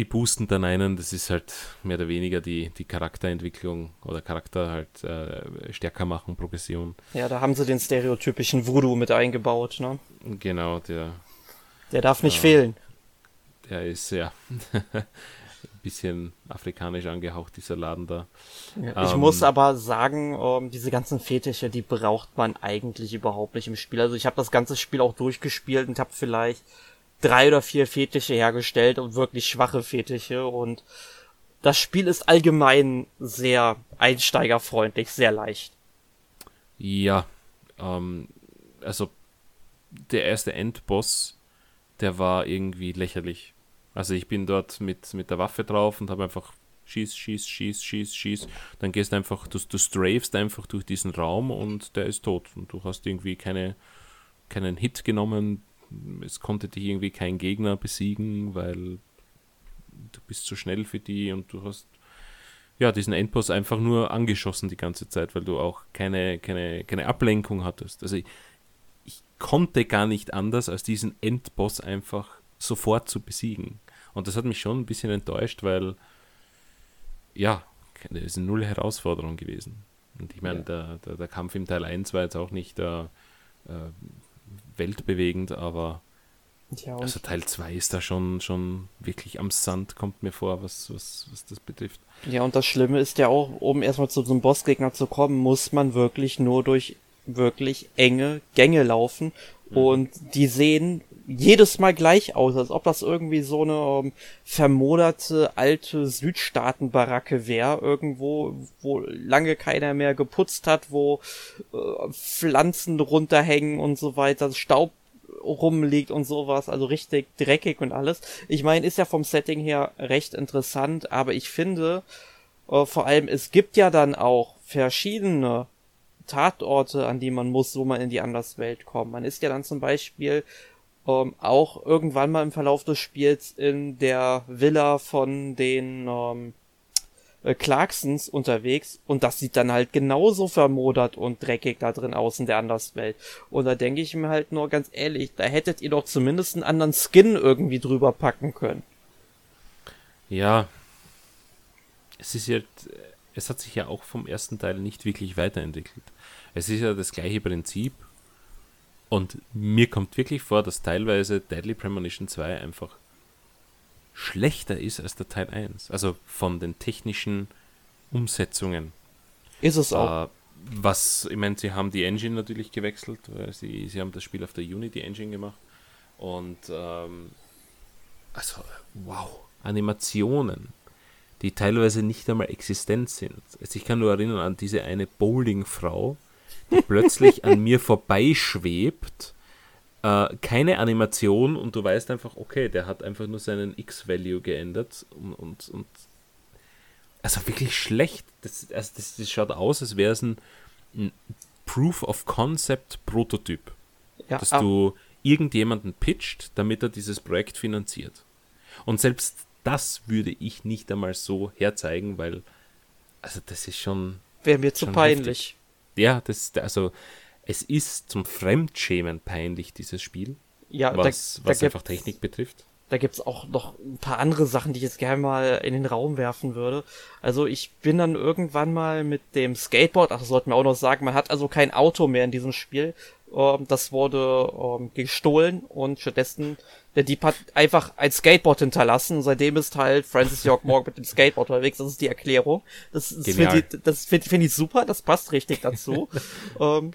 S2: die boosten dann einen. Das ist halt mehr oder weniger die, die Charakterentwicklung oder Charakter halt äh, stärker machen, Progression.
S1: Ja, da haben sie den stereotypischen Voodoo mit eingebaut, ne?
S2: Genau, der.
S1: Der darf nicht äh, fehlen.
S2: Der ist ja ein bisschen afrikanisch angehaucht, dieser Laden da.
S1: Ja, ich ähm, muss aber sagen, ähm, diese ganzen Fetische, die braucht man eigentlich überhaupt nicht im Spiel. Also ich habe das ganze Spiel auch durchgespielt und habe vielleicht drei oder vier Fetische hergestellt und wirklich schwache Fetische und das Spiel ist allgemein sehr einsteigerfreundlich, sehr leicht.
S2: Ja, ähm, also der erste Endboss, der war irgendwie lächerlich. Also ich bin dort mit, mit der Waffe drauf und habe einfach schieß, schieß, schieß, schieß, schieß. Dann gehst einfach, du, du strafst einfach durch diesen Raum und der ist tot. Und du hast irgendwie keine, keinen Hit genommen, es konnte dich irgendwie kein Gegner besiegen, weil du bist zu schnell für die und du hast ja diesen Endboss einfach nur angeschossen die ganze Zeit, weil du auch keine, keine, keine Ablenkung hattest. Also ich, ich konnte gar nicht anders, als diesen Endboss einfach sofort zu besiegen. Und das hat mich schon ein bisschen enttäuscht, weil ja, das ist eine null Herausforderung gewesen. Und ich meine, ja. der, der, der, Kampf im Teil 1 war jetzt auch nicht äh, äh, weltbewegend, aber ja, also Teil 2 ist da schon, schon wirklich am Sand, kommt mir vor, was, was, was das betrifft.
S1: Ja, und das Schlimme ist ja auch, um erstmal zu so einem Bossgegner zu kommen, muss man wirklich nur durch wirklich enge Gänge laufen. Mhm. Und die sehen jedes Mal gleich aus, als ob das irgendwie so eine ähm, vermoderte alte Südstaatenbaracke wäre, irgendwo, wo lange keiner mehr geputzt hat, wo äh, Pflanzen runterhängen und so weiter, Staub rumliegt und sowas, also richtig dreckig und alles. Ich meine, ist ja vom Setting her recht interessant, aber ich finde, äh, vor allem, es gibt ja dann auch verschiedene Tatorte, an die man muss, wo man in die Anderswelt kommt. Man ist ja dann zum Beispiel ähm, auch irgendwann mal im Verlauf des Spiels in der Villa von den ähm, äh, Clarksons unterwegs und das sieht dann halt genauso vermodert und dreckig da drin aus in der Anderswelt. Und da denke ich mir halt nur ganz ehrlich, da hättet ihr doch zumindest einen anderen Skin irgendwie drüber packen können.
S2: Ja. Es ist ja, es hat sich ja auch vom ersten Teil nicht wirklich weiterentwickelt. Es ist ja das gleiche Prinzip und mir kommt wirklich vor, dass teilweise Deadly Premonition 2 einfach schlechter ist als der Teil 1. Also von den technischen Umsetzungen.
S1: Ist es auch. Äh,
S2: was, ich meine, sie haben die Engine natürlich gewechselt, weil sie, sie haben das Spiel auf der Unity Engine gemacht. Und ähm, also, wow, Animationen, die teilweise nicht einmal existent sind. Also ich kann nur erinnern an diese eine Bowling-Frau, plötzlich an mir vorbeischwebt. Äh, keine Animation und du weißt einfach, okay, der hat einfach nur seinen X-Value geändert und, und, und also wirklich schlecht. Das, also das, das schaut aus, als wäre es ein, ein, Proof of Concept Prototyp. Ja, dass ah. du irgendjemanden pitcht, damit er dieses Projekt finanziert. Und selbst das würde ich nicht einmal so herzeigen, weil also das ist schon
S1: wäre mir zu peinlich. Heftig
S2: ja, das, also es ist zum Fremdschämen peinlich, dieses Spiel.
S1: Ja,
S2: was, da, was da einfach Technik betrifft.
S1: Da gibt's auch noch ein paar andere Sachen, die ich jetzt gerne mal in den Raum werfen würde. Also ich bin dann irgendwann mal mit dem Skateboard, ach, das sollten wir auch noch sagen, man hat also kein Auto mehr in diesem Spiel. Ähm, das wurde ähm, gestohlen und stattdessen der Dieb hat einfach ein Skateboard hinterlassen. Seitdem ist halt Francis York Morgan mit dem Skateboard unterwegs. Das ist die Erklärung. Das, das finde ich, das find, find ich super. Das passt richtig dazu. ähm.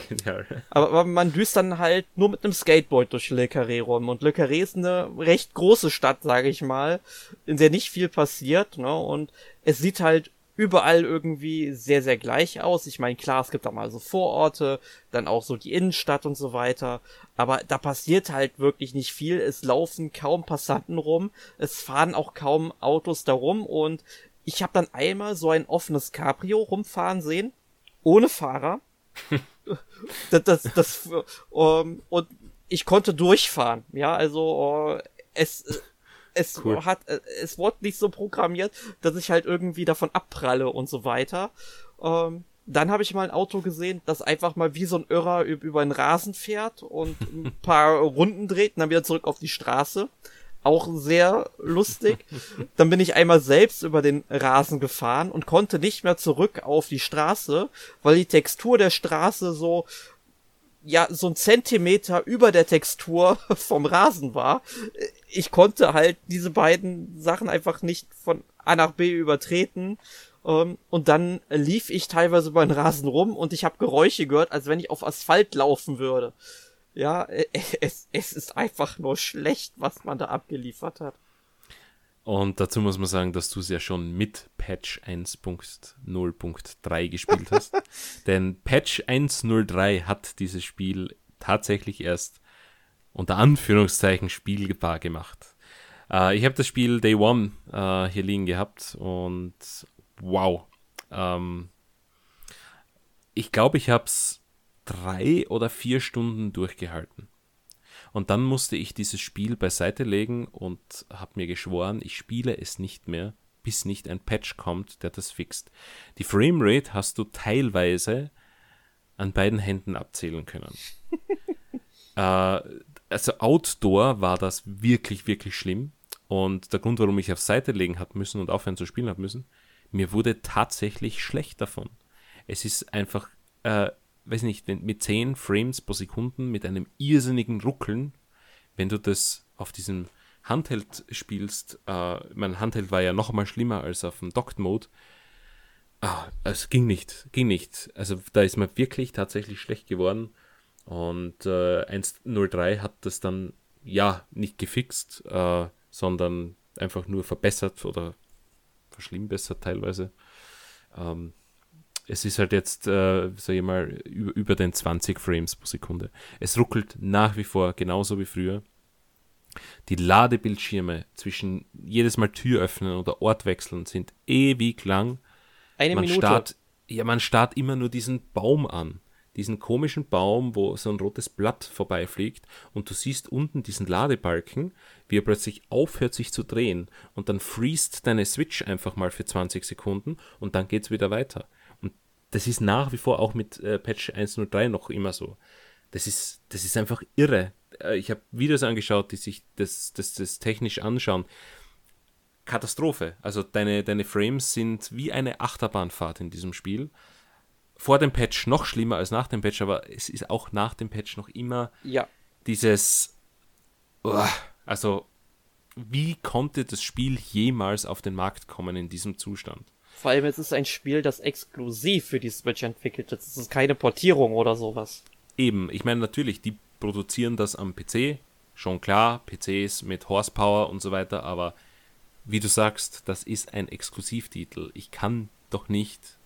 S1: Aber, aber, man düst dann halt nur mit einem Skateboard durch Le Carré rum. Und Le Carré ist eine recht große Stadt, sage ich mal, in der nicht viel passiert. Ne? Und es sieht halt überall irgendwie sehr, sehr gleich aus. Ich meine, klar, es gibt auch mal so Vororte, dann auch so die Innenstadt und so weiter. Aber da passiert halt wirklich nicht viel. Es laufen kaum Passanten rum. Es fahren auch kaum Autos da rum. Und ich habe dann einmal so ein offenes Cabrio rumfahren sehen. Ohne Fahrer. das, das, das, um, ähm, und ich konnte durchfahren. Ja, also, uh, es, es cool. hat, äh, es wurde nicht so programmiert, dass ich halt irgendwie davon abpralle und so weiter. Ähm, dann habe ich mal ein Auto gesehen, das einfach mal wie so ein Irrer über einen Rasen fährt und ein paar Runden dreht und dann wieder zurück auf die Straße. Auch sehr lustig. Dann bin ich einmal selbst über den Rasen gefahren und konnte nicht mehr zurück auf die Straße, weil die Textur der Straße so ja so ein Zentimeter über der Textur vom Rasen war. Ich konnte halt diese beiden Sachen einfach nicht von A nach B übertreten. Ähm, und dann lief ich teilweise über den Rasen rum und ich habe Geräusche gehört, als wenn ich auf Asphalt laufen würde. Ja, es, es ist einfach nur schlecht, was man da abgeliefert hat.
S2: Und dazu muss man sagen, dass du es ja schon mit Patch 1.0.3 gespielt hast. Denn Patch 1.03 hat dieses Spiel tatsächlich erst unter Anführungszeichen spielbar gemacht. Äh, ich habe das Spiel Day One äh, hier liegen gehabt und wow. Ähm, ich glaube, ich habe es drei oder vier Stunden durchgehalten. Und dann musste ich dieses Spiel beiseite legen und habe mir geschworen, ich spiele es nicht mehr, bis nicht ein Patch kommt, der das fixt. Die Framerate hast du teilweise an beiden Händen abzählen können. äh, also Outdoor war das wirklich, wirklich schlimm. Und der Grund, warum ich auf Seite legen habe müssen und aufhören zu spielen habe müssen, mir wurde tatsächlich schlecht davon. Es ist einfach äh, weiß nicht, mit 10 Frames pro Sekunde mit einem irrsinnigen Ruckeln, wenn du das auf diesem Handheld spielst, äh, mein Handheld war ja noch mal schlimmer als auf dem Docked Mode. Ah, es ging nicht, ging nicht. Also da ist mir wirklich tatsächlich schlecht geworden. Und äh, 1.03 hat das dann ja nicht gefixt, äh, sondern einfach nur verbessert oder verschlimmbessert teilweise. Ähm, es ist halt jetzt, äh, sag ich mal, über, über den 20 Frames pro Sekunde. Es ruckelt nach wie vor genauso wie früher. Die Ladebildschirme zwischen jedes Mal Tür öffnen oder Ort wechseln sind ewig lang.
S1: Eine
S2: man
S1: Minute.
S2: Starrt, ja, man starrt immer nur diesen Baum an. Diesen komischen Baum, wo so ein rotes Blatt vorbeifliegt und du siehst unten diesen Ladebalken, wie er plötzlich aufhört sich zu drehen und dann freest deine Switch einfach mal für 20 Sekunden und dann geht's wieder weiter das ist nach wie vor auch mit äh, Patch 1.03 noch immer so. Das ist, das ist einfach irre. Äh, ich habe Videos angeschaut, die sich das, das, das technisch anschauen. Katastrophe. Also deine, deine Frames sind wie eine Achterbahnfahrt in diesem Spiel. Vor dem Patch noch schlimmer als nach dem Patch, aber es ist auch nach dem Patch noch immer
S1: ja.
S2: dieses. Oh, also, wie konnte das Spiel jemals auf den Markt kommen in diesem Zustand?
S1: Vor allem es ist ein Spiel, das exklusiv für die Switch entwickelt ist. Es ist keine Portierung oder sowas.
S2: Eben, ich meine natürlich, die produzieren das am PC, schon klar, PCs mit Horsepower und so weiter, aber wie du sagst, das ist ein Exklusivtitel. Ich kann doch nicht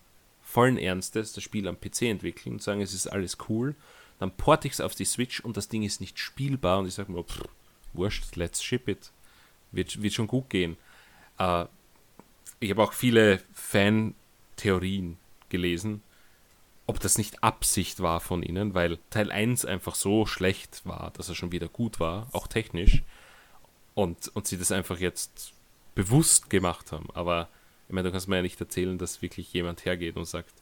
S2: vollen Ernstes das Spiel am PC entwickeln und sagen, es ist alles cool. Dann porte ich es auf die Switch und das Ding ist nicht spielbar und ich sage mir, pff, wurscht, let's ship it. Wird, wird schon gut gehen. Äh, ich habe auch viele Fan-Theorien gelesen, ob das nicht Absicht war von ihnen, weil Teil 1 einfach so schlecht war, dass er schon wieder gut war, auch technisch, und, und sie das einfach jetzt bewusst gemacht haben. Aber ich meine, du kannst mir ja nicht erzählen, dass wirklich jemand hergeht und sagt,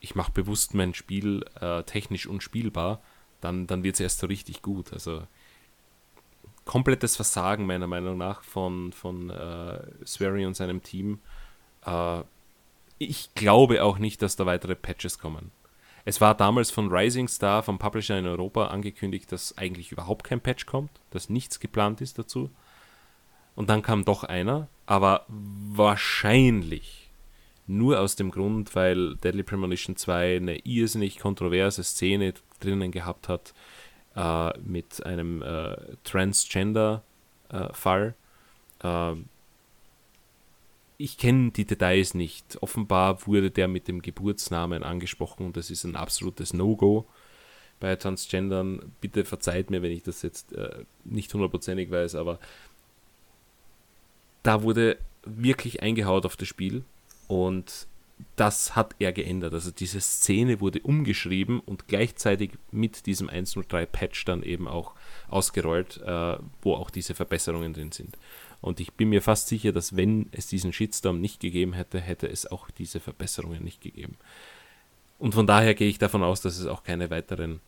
S2: ich mache bewusst mein Spiel äh, technisch unspielbar, dann, dann wird es erst so richtig gut. Also komplettes Versagen meiner Meinung nach von, von äh, Swery und seinem Team. Äh, ich glaube auch nicht, dass da weitere Patches kommen. Es war damals von Rising Star, vom Publisher in Europa, angekündigt, dass eigentlich überhaupt kein Patch kommt, dass nichts geplant ist dazu. Und dann kam doch einer, aber wahrscheinlich nur aus dem Grund, weil Deadly Premonition 2 eine irrsinnig kontroverse Szene drinnen gehabt hat, äh, mit einem äh, Transgender-Fall. Äh, ich kenne die Details nicht. Offenbar wurde der mit dem Geburtsnamen angesprochen und das ist ein absolutes No-Go bei Transgendern. Bitte verzeiht mir, wenn ich das jetzt äh, nicht hundertprozentig weiß, aber da wurde wirklich eingehaut auf das Spiel und das hat er geändert. Also diese Szene wurde umgeschrieben und gleichzeitig mit diesem 103 Patch dann eben auch ausgerollt, äh, wo auch diese Verbesserungen drin sind. Und ich bin mir fast sicher, dass wenn es diesen Shitstorm nicht gegeben hätte, hätte es auch diese Verbesserungen nicht gegeben. Und von daher gehe ich davon aus, dass es auch keine weiteren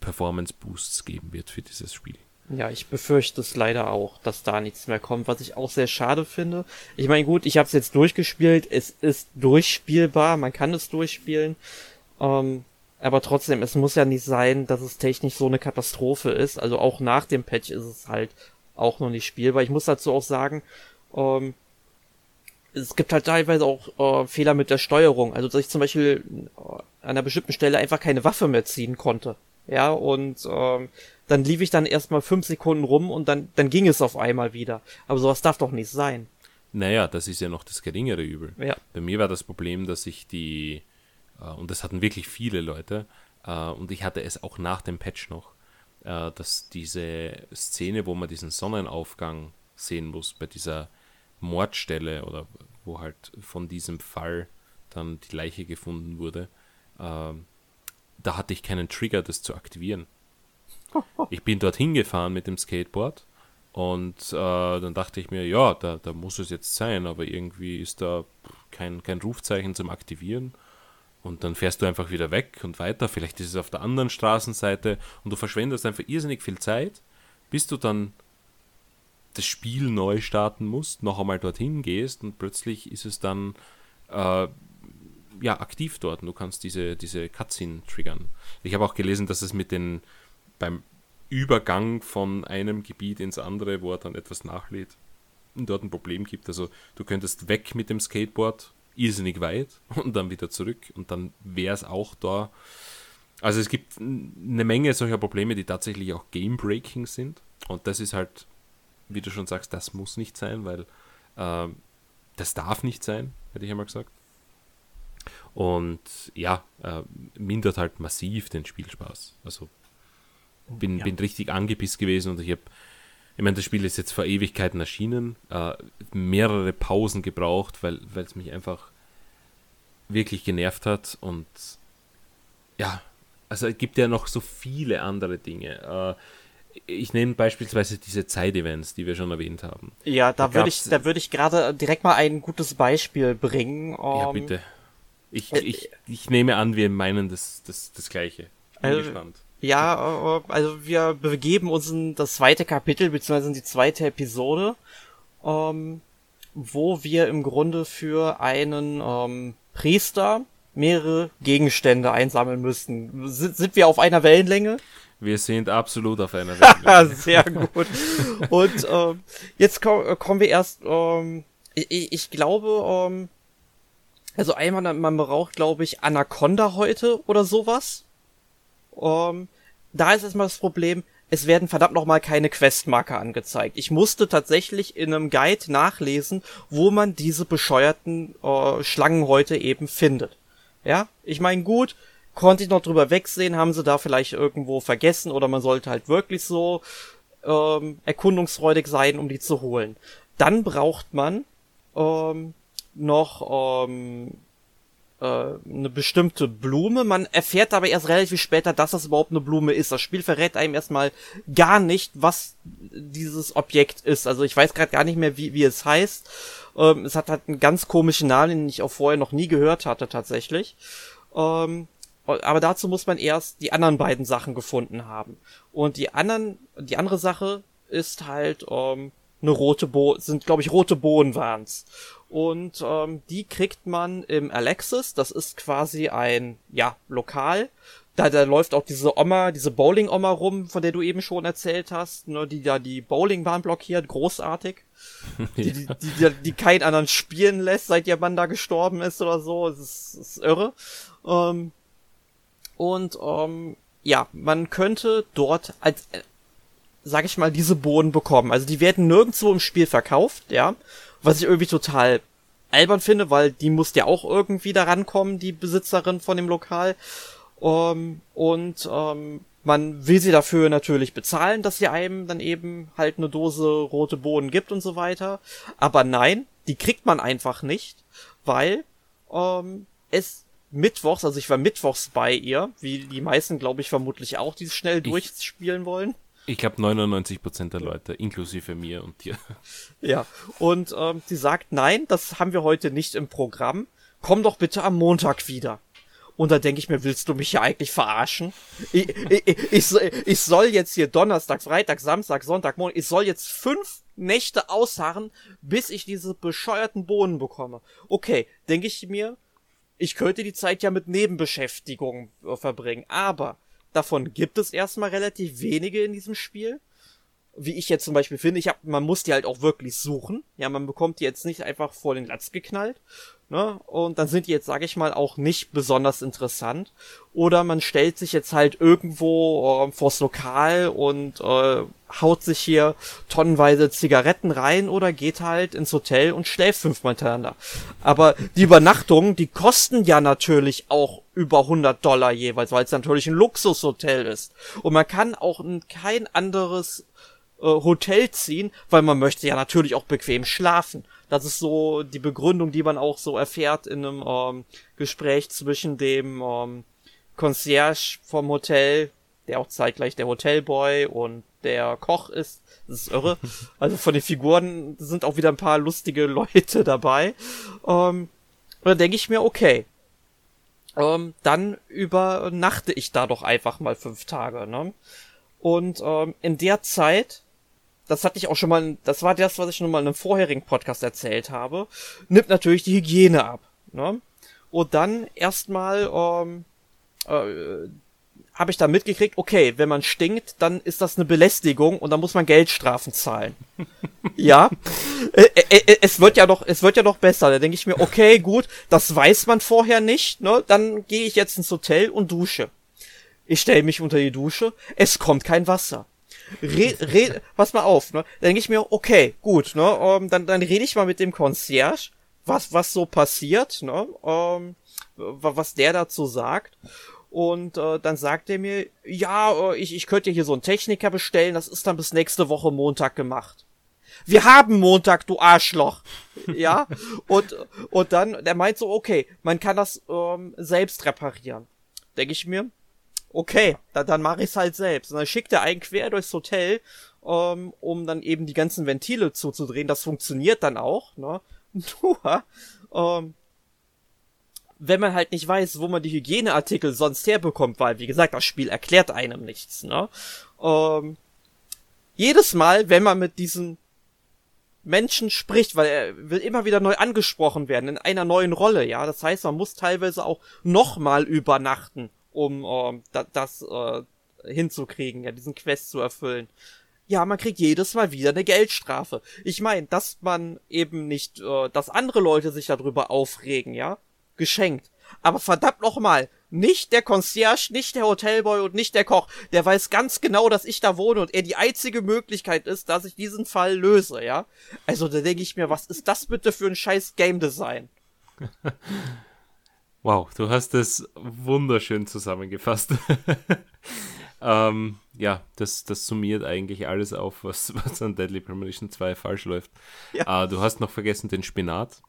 S2: Performance Boosts geben wird für dieses Spiel.
S1: Ja, ich befürchte es leider auch, dass da nichts mehr kommt, was ich auch sehr schade finde. Ich meine, gut, ich habe es jetzt durchgespielt, es ist durchspielbar, man kann es durchspielen, ähm, aber trotzdem, es muss ja nicht sein, dass es technisch so eine Katastrophe ist. Also auch nach dem Patch ist es halt auch noch nicht spielbar. Ich muss dazu auch sagen, ähm, es gibt halt teilweise auch äh, Fehler mit der Steuerung. Also dass ich zum Beispiel äh, an einer bestimmten Stelle einfach keine Waffe mehr ziehen konnte. Ja, und ähm, dann lief ich dann erstmal fünf Sekunden rum und dann, dann ging es auf einmal wieder. Aber sowas darf doch nicht sein.
S2: Naja, das ist ja noch das geringere Übel.
S1: Ja.
S2: Bei mir war das Problem, dass ich die, äh, und das hatten wirklich viele Leute, äh, und ich hatte es auch nach dem Patch noch, äh, dass diese Szene, wo man diesen Sonnenaufgang sehen muss, bei dieser Mordstelle oder wo halt von diesem Fall dann die Leiche gefunden wurde, äh, da hatte ich keinen Trigger, das zu aktivieren. Ich bin dorthin gefahren mit dem Skateboard und äh, dann dachte ich mir, ja, da, da muss es jetzt sein, aber irgendwie ist da kein, kein Rufzeichen zum Aktivieren. Und dann fährst du einfach wieder weg und weiter. Vielleicht ist es auf der anderen Straßenseite und du verschwendest einfach irrsinnig viel Zeit, bis du dann das Spiel neu starten musst, noch einmal dorthin gehst und plötzlich ist es dann äh, ja, aktiv dort und du kannst diese, diese Cutscene triggern. Ich habe auch gelesen, dass es mit den beim Übergang von einem Gebiet ins andere, wo er dann etwas nachlädt, dort ein Problem gibt. Also du könntest weg mit dem Skateboard, irrsinnig weit und dann wieder zurück und dann wäre es auch da. Also es gibt eine Menge solcher Probleme, die tatsächlich auch game-breaking sind. Und das ist halt, wie du schon sagst, das muss nicht sein, weil äh, das darf nicht sein, hätte ich einmal gesagt. Und ja, äh, mindert halt massiv den Spielspaß. Also bin, ja. bin richtig angepisst gewesen und ich habe, ich meine, das Spiel ist jetzt vor Ewigkeiten erschienen, äh, mehrere Pausen gebraucht, weil es mich einfach wirklich genervt hat und ja, also es gibt ja noch so viele andere Dinge. Äh, ich nehme beispielsweise diese Zeitevents, die wir schon erwähnt haben.
S1: Ja, da, da würde ich, da würde ich gerade direkt mal ein gutes Beispiel bringen.
S2: Um, ja, ähm, bitte. Ich, äh, ich, ich nehme an, wir meinen das, das, das Gleiche.
S1: Bin also, gespannt. Ja, äh, also wir begeben uns in das zweite Kapitel, beziehungsweise in die zweite Episode, ähm, wo wir im Grunde für einen ähm, Priester mehrere Gegenstände einsammeln müssten. Sind, sind wir auf einer Wellenlänge?
S2: Wir sind absolut auf einer Wellenlänge.
S1: Sehr gut. Und ähm, jetzt ko kommen wir erst, ähm, ich, ich glaube, ähm, also einmal, man braucht, glaube ich, Anaconda heute oder sowas. Ähm, da ist erstmal das Problem, es werden verdammt nochmal keine Questmarker angezeigt. Ich musste tatsächlich in einem Guide nachlesen, wo man diese bescheuerten äh, Schlangen heute eben findet. Ja, ich meine, gut, konnte ich noch drüber wegsehen, haben sie da vielleicht irgendwo vergessen oder man sollte halt wirklich so ähm, erkundungsfreudig sein, um die zu holen. Dann braucht man ähm, noch ähm, äh, eine bestimmte Blume. Man erfährt aber erst relativ später, dass das überhaupt eine Blume ist. Das Spiel verrät einem erstmal gar nicht, was dieses Objekt ist. Also ich weiß gerade gar nicht mehr, wie, wie es heißt. Ähm, es hat halt einen ganz komischen Namen, den ich auch vorher noch nie gehört hatte tatsächlich. Ähm, aber dazu muss man erst die anderen beiden Sachen gefunden haben. Und die anderen, die andere Sache ist halt ähm, eine rote Bo sind glaube ich rote Bohnen waren's. Und ähm, die kriegt man im Alexis. Das ist quasi ein, ja, Lokal. Da, da läuft auch diese Oma, diese Bowling-Oma rum, von der du eben schon erzählt hast, ne, die da die Bowlingbahn blockiert, großartig. die, die, die, die, die keinen anderen spielen lässt, seit ihr Mann da gestorben ist oder so. Das ist, das ist irre. Ähm, und ähm, ja, man könnte dort als, sag ich mal, diese Bohnen bekommen. Also die werden nirgendwo im Spiel verkauft, ja was ich irgendwie total albern finde, weil die muss ja auch irgendwie da rankommen, die Besitzerin von dem Lokal. Ähm, und ähm, man will sie dafür natürlich bezahlen, dass sie einem dann eben halt eine Dose rote Bohnen gibt und so weiter. Aber nein, die kriegt man einfach nicht, weil ähm, es mittwochs, also ich war mittwochs bei ihr, wie die meisten, glaube ich, vermutlich auch, die schnell ich, durchspielen wollen.
S2: Ich glaube 99% der Leute, inklusive mir und dir.
S1: Ja, und ähm, sie sagt, nein, das haben wir heute nicht im Programm. Komm doch bitte am Montag wieder. Und da denke ich mir, willst du mich ja eigentlich verarschen? Ich, ich, ich, ich, soll jetzt hier Donnerstag, Freitag, Samstag, Sonntag, Montag, ich soll jetzt fünf Nächte ausharren, bis ich diese bescheuerten Bohnen bekomme. Okay, denke ich mir, ich könnte die Zeit ja mit Nebenbeschäftigung äh, verbringen, aber davon gibt es erstmal relativ wenige in diesem Spiel wie ich jetzt zum Beispiel finde, ich hab, man muss die halt auch wirklich suchen. Ja, man bekommt die jetzt nicht einfach vor den Latz geknallt. Ne? Und dann sind die jetzt, sage ich mal, auch nicht besonders interessant. Oder man stellt sich jetzt halt irgendwo äh, vors Lokal und äh, haut sich hier tonnenweise Zigaretten rein oder geht halt ins Hotel und schläft fünfmal hintereinander. Aber die Übernachtungen, die kosten ja natürlich auch über 100 Dollar jeweils, weil es natürlich ein Luxushotel ist. Und man kann auch kein anderes Hotel ziehen, weil man möchte ja natürlich auch bequem schlafen. Das ist so die Begründung, die man auch so erfährt in einem ähm, Gespräch zwischen dem ähm, Concierge vom Hotel, der auch zeitgleich der Hotelboy und der Koch ist. Das ist irre. Also von den Figuren sind auch wieder ein paar lustige Leute dabei. Ähm, dann denke ich mir, okay, ähm, dann übernachte ich da doch einfach mal fünf Tage. Ne? Und ähm, in der Zeit das hatte ich auch schon mal, das war das, was ich schon mal in einem vorherigen Podcast erzählt habe, nimmt natürlich die Hygiene ab. Ne? Und dann erstmal ähm, äh, habe ich da mitgekriegt, okay, wenn man stinkt, dann ist das eine Belästigung und dann muss man Geldstrafen zahlen. ja, äh, äh, äh, es wird ja noch, es wird ja noch besser. Da denke ich mir, okay, gut, das weiß man vorher nicht. Ne? Dann gehe ich jetzt ins Hotel und dusche. Ich stelle mich unter die Dusche, es kommt kein Wasser red, red, pass mal auf, ne? Dann denke ich mir, okay, gut, ne? Um, ähm, dann, dann rede ich mal mit dem Concierge, was, was so passiert, ne? Um, ähm, was der dazu sagt. Und äh, dann sagt er mir, ja, äh, ich, ich könnte hier so einen Techniker bestellen, das ist dann bis nächste Woche Montag gemacht. Wir haben Montag, du Arschloch. ja. Und, und dann, der meint so, okay, man kann das ähm, selbst reparieren. Denke ich mir, okay, da, dann mache ich es halt selbst. Und dann schickt er einen quer durchs Hotel, ähm, um dann eben die ganzen Ventile zuzudrehen. Das funktioniert dann auch, ne? Nur, ähm, wenn man halt nicht weiß, wo man die Hygieneartikel sonst herbekommt, weil, wie gesagt, das Spiel erklärt einem nichts, ne? Ähm, jedes Mal, wenn man mit diesen Menschen spricht, weil er will immer wieder neu angesprochen werden in einer neuen Rolle, ja. Das heißt, man muss teilweise auch nochmal übernachten, um äh, da, das äh, hinzukriegen, ja, diesen Quest zu erfüllen. Ja, man kriegt jedes Mal wieder eine Geldstrafe. Ich meine, dass man eben nicht, äh, dass andere Leute sich darüber aufregen, ja, geschenkt. Aber verdammt nochmal, nicht der Concierge, nicht der Hotelboy und nicht der Koch. Der weiß ganz genau, dass ich da wohne und er die einzige Möglichkeit ist, dass ich diesen Fall löse, ja. Also da denke ich mir, was ist das bitte für ein scheiß Game Design?
S2: Wow, du hast es wunderschön zusammengefasst. ähm, ja, das, das summiert eigentlich alles auf, was, was an Deadly Premonition 2 falsch läuft. Ja. Äh, du hast noch vergessen den Spinat.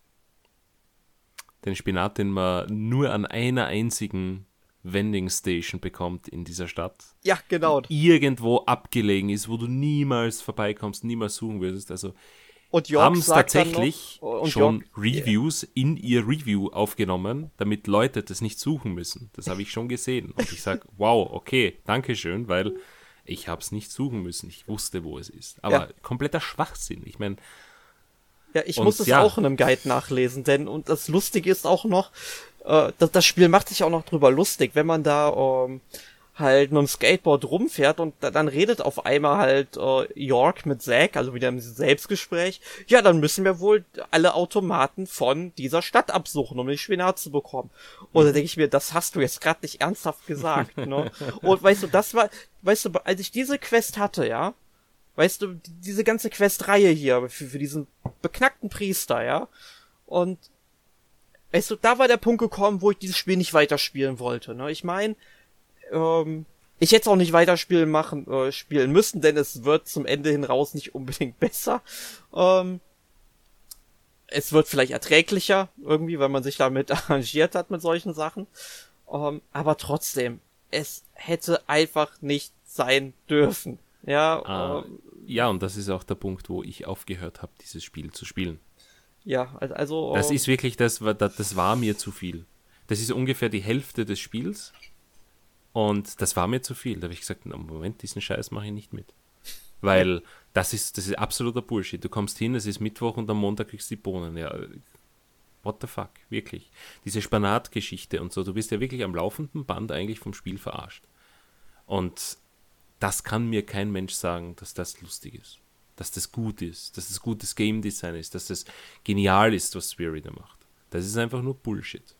S2: Den Spinat, den man nur an einer einzigen Vending Station bekommt in dieser Stadt.
S1: Ja, genau.
S2: Irgendwo abgelegen ist, wo du niemals vorbeikommst, niemals suchen würdest. Also
S1: und
S2: haben es tatsächlich noch, schon York, Reviews yeah. in ihr Review aufgenommen, damit Leute das nicht suchen müssen. Das habe ich schon gesehen. Und ich sage, wow, okay, danke schön, weil ich habe es nicht suchen müssen. Ich wusste, wo es ist. Aber ja. kompletter Schwachsinn. Ich meine.
S1: Ja, ich und, muss es ja. auch in einem Guide nachlesen, denn und das Lustige ist auch noch, äh, das, das, Spiel macht sich auch noch drüber lustig, wenn man da ähm, halt mit dem Skateboard rumfährt und dann redet auf einmal halt äh, York mit Zack, also wieder im Selbstgespräch, ja, dann müssen wir wohl alle Automaten von dieser Stadt absuchen, um den Spinat zu bekommen. Da denke ich mir, das hast du jetzt gerade nicht ernsthaft gesagt, ne? Und weißt du, das war, weißt du, als ich diese Quest hatte, ja, weißt du, diese ganze Questreihe hier für, für diesen beknackten Priester, ja, und also da war der Punkt gekommen, wo ich dieses Spiel nicht weiterspielen wollte. Ne? Ich meine, ähm, ich hätte es auch nicht weiterspielen machen, äh, spielen müssen, denn es wird zum Ende hin raus nicht unbedingt besser. Ähm, es wird vielleicht erträglicher irgendwie, weil man sich damit arrangiert hat mit solchen Sachen. Ähm, aber trotzdem, es hätte einfach nicht sein dürfen. Ja,
S2: ah, ähm, ja, und das ist auch der Punkt, wo ich aufgehört habe, dieses Spiel zu spielen.
S1: Ja, also.
S2: Das ähm, ist wirklich, das, das war mir zu viel. Das ist ungefähr die Hälfte des Spiels. Und das war mir zu viel. Da habe ich gesagt, Moment, diesen Scheiß mache ich nicht mit. Weil das ist, das ist absoluter Bullshit. Du kommst hin, es ist Mittwoch und am Montag kriegst du die Bohnen. Ja, what the fuck, wirklich. Diese Spanatgeschichte und so, du bist ja wirklich am laufenden Band eigentlich vom Spiel verarscht. Und das kann mir kein Mensch sagen, dass das lustig ist. Dass das gut ist, dass das gutes Game Design ist, dass das genial ist, was Spirit macht. Das ist einfach nur Bullshit.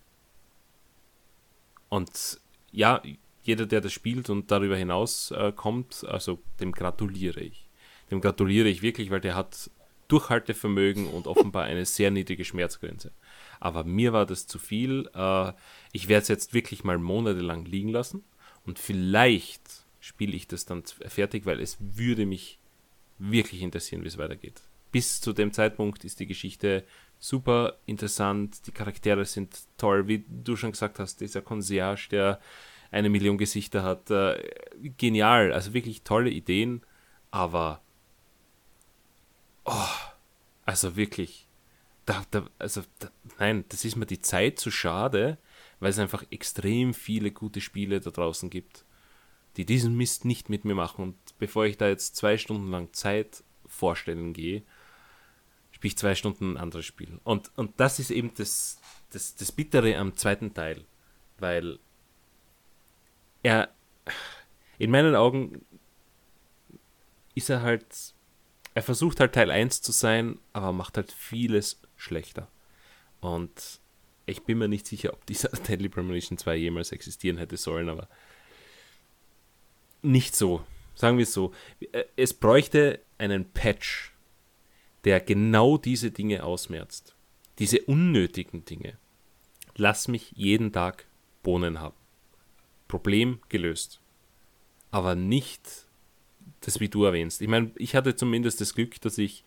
S2: Und ja, jeder, der das spielt und darüber hinaus äh, kommt, also dem gratuliere ich. Dem gratuliere ich wirklich, weil der hat Durchhaltevermögen und offenbar eine sehr niedrige Schmerzgrenze. Aber mir war das zu viel. Äh, ich werde es jetzt wirklich mal monatelang liegen lassen und vielleicht spiele ich das dann fertig, weil es würde mich wirklich interessieren, wie es weitergeht. Bis zu dem Zeitpunkt ist die Geschichte super interessant, die Charaktere sind toll, wie du schon gesagt hast, dieser Concierge, der eine Million Gesichter hat. Äh, genial, also wirklich tolle Ideen, aber oh, also wirklich, da, da, also da, nein, das ist mir die Zeit zu schade, weil es einfach extrem viele gute Spiele da draußen gibt, die diesen Mist nicht mit mir machen. Und bevor ich da jetzt zwei Stunden lang Zeit vorstellen gehe, spiele ich zwei Stunden ein anderes Spiel. Und, und das ist eben das, das, das Bittere am zweiten Teil, weil er, in meinen Augen ist er halt, er versucht halt Teil 1 zu sein, aber macht halt vieles schlechter. Und ich bin mir nicht sicher, ob dieser Deadly Premonition 2 jemals existieren hätte sollen, aber nicht so. Sagen wir es so. Es bräuchte einen Patch, der genau diese Dinge ausmerzt. Diese unnötigen Dinge. Lass mich jeden Tag Bohnen haben. Problem gelöst. Aber nicht das, wie du erwähnst. Ich meine, ich hatte zumindest das Glück, dass ich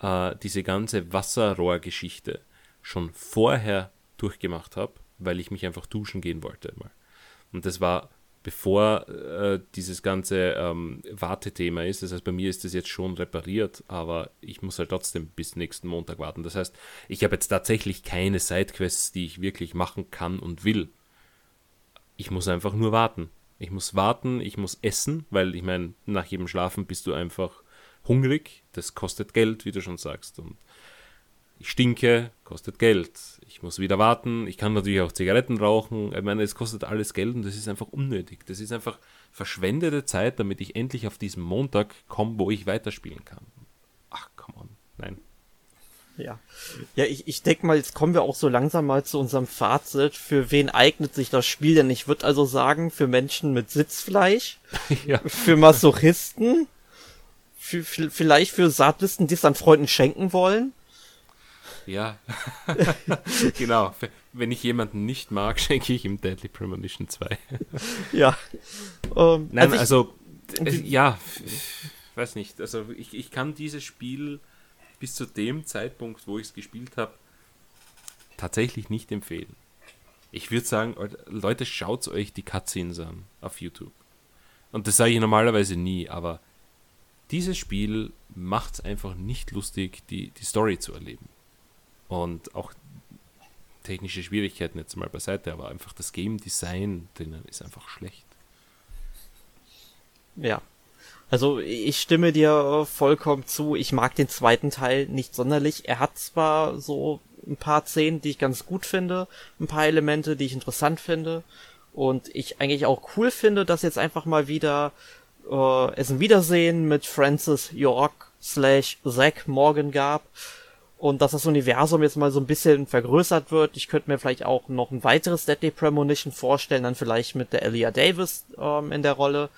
S2: äh, diese ganze Wasserrohrgeschichte schon vorher durchgemacht habe, weil ich mich einfach duschen gehen wollte. Mal. Und das war bevor äh, dieses ganze ähm, Wartethema ist. Das heißt, bei mir ist das jetzt schon repariert, aber ich muss halt trotzdem bis nächsten Montag warten. Das heißt, ich habe jetzt tatsächlich keine Sidequests, die ich wirklich machen kann und will. Ich muss einfach nur warten. Ich muss warten, ich muss essen, weil ich meine, nach jedem Schlafen bist du einfach hungrig. Das kostet Geld, wie du schon sagst. Und ich stinke, kostet Geld. Ich muss wieder warten. Ich kann natürlich auch Zigaretten rauchen. Ich meine, es kostet alles Geld und das ist einfach unnötig. Das ist einfach verschwendete Zeit, damit ich endlich auf diesen Montag komme, wo ich weiterspielen kann. Ach, come on. Nein.
S1: Ja. Ja, ich, ich denke mal, jetzt kommen wir auch so langsam mal zu unserem Fazit. Für wen eignet sich das Spiel denn? Ich würde also sagen, für Menschen mit Sitzfleisch, ja. für Masochisten, für, vielleicht für Sadisten, die es dann Freunden schenken wollen.
S2: Ja, genau. Wenn ich jemanden nicht mag, schenke ich ihm Deadly Premonition 2.
S1: ja.
S2: Um, ähm, Nein, also, also es, ja, weiß nicht. Also ich, ich kann dieses Spiel bis zu dem Zeitpunkt, wo ich es gespielt habe, tatsächlich nicht empfehlen. Ich würde sagen, Leute, schaut euch die Cutscenes an auf YouTube. Und das sage ich normalerweise nie, aber dieses Spiel macht es einfach nicht lustig, die, die Story zu erleben. Und auch technische Schwierigkeiten jetzt mal beiseite, aber einfach das Game Design drinnen ist einfach schlecht.
S1: Ja, also ich stimme dir vollkommen zu. Ich mag den zweiten Teil nicht sonderlich. Er hat zwar so ein paar Szenen, die ich ganz gut finde, ein paar Elemente, die ich interessant finde und ich eigentlich auch cool finde, dass jetzt einfach mal wieder äh, es ein Wiedersehen mit Francis York slash Zack Morgan gab und dass das Universum jetzt mal so ein bisschen vergrößert wird. Ich könnte mir vielleicht auch noch ein weiteres Deadly Premonition vorstellen, dann vielleicht mit der Elia Davis ähm, in der Rolle.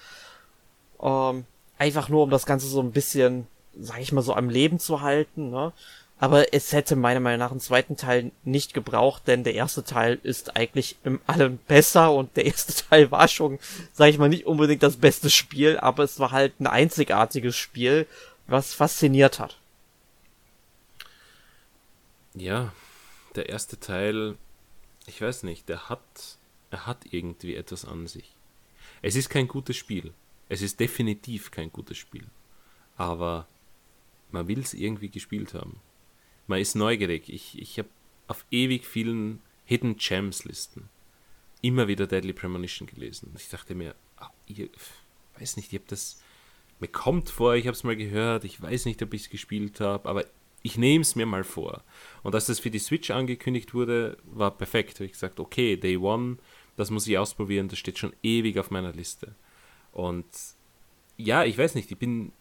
S1: Ähm, einfach nur, um das Ganze so ein bisschen, sag ich mal, so am Leben zu halten, ne? Aber es hätte meiner Meinung nach einen zweiten Teil nicht gebraucht, denn der erste Teil ist eigentlich im allem besser und der erste Teil war schon, sag ich mal, nicht unbedingt das beste Spiel, aber es war halt ein einzigartiges Spiel, was fasziniert hat.
S2: Ja, der erste Teil, ich weiß nicht, der hat, er hat irgendwie etwas an sich. Es ist kein gutes Spiel. Es ist definitiv kein gutes Spiel. Aber man will es irgendwie gespielt haben man ist neugierig. Ich, ich habe auf ewig vielen Hidden Gems Listen immer wieder Deadly Premonition gelesen. Ich dachte mir, ach, ich weiß nicht, ich habe das, mir kommt vor, ich habe es mal gehört, ich weiß nicht, ob ich es gespielt habe, aber ich nehme es mir mal vor. Und als das für die Switch angekündigt wurde, war perfekt. Da habe ich gesagt, okay, Day One, das muss ich ausprobieren, das steht schon ewig auf meiner Liste. Und ja, ich weiß nicht, ich bin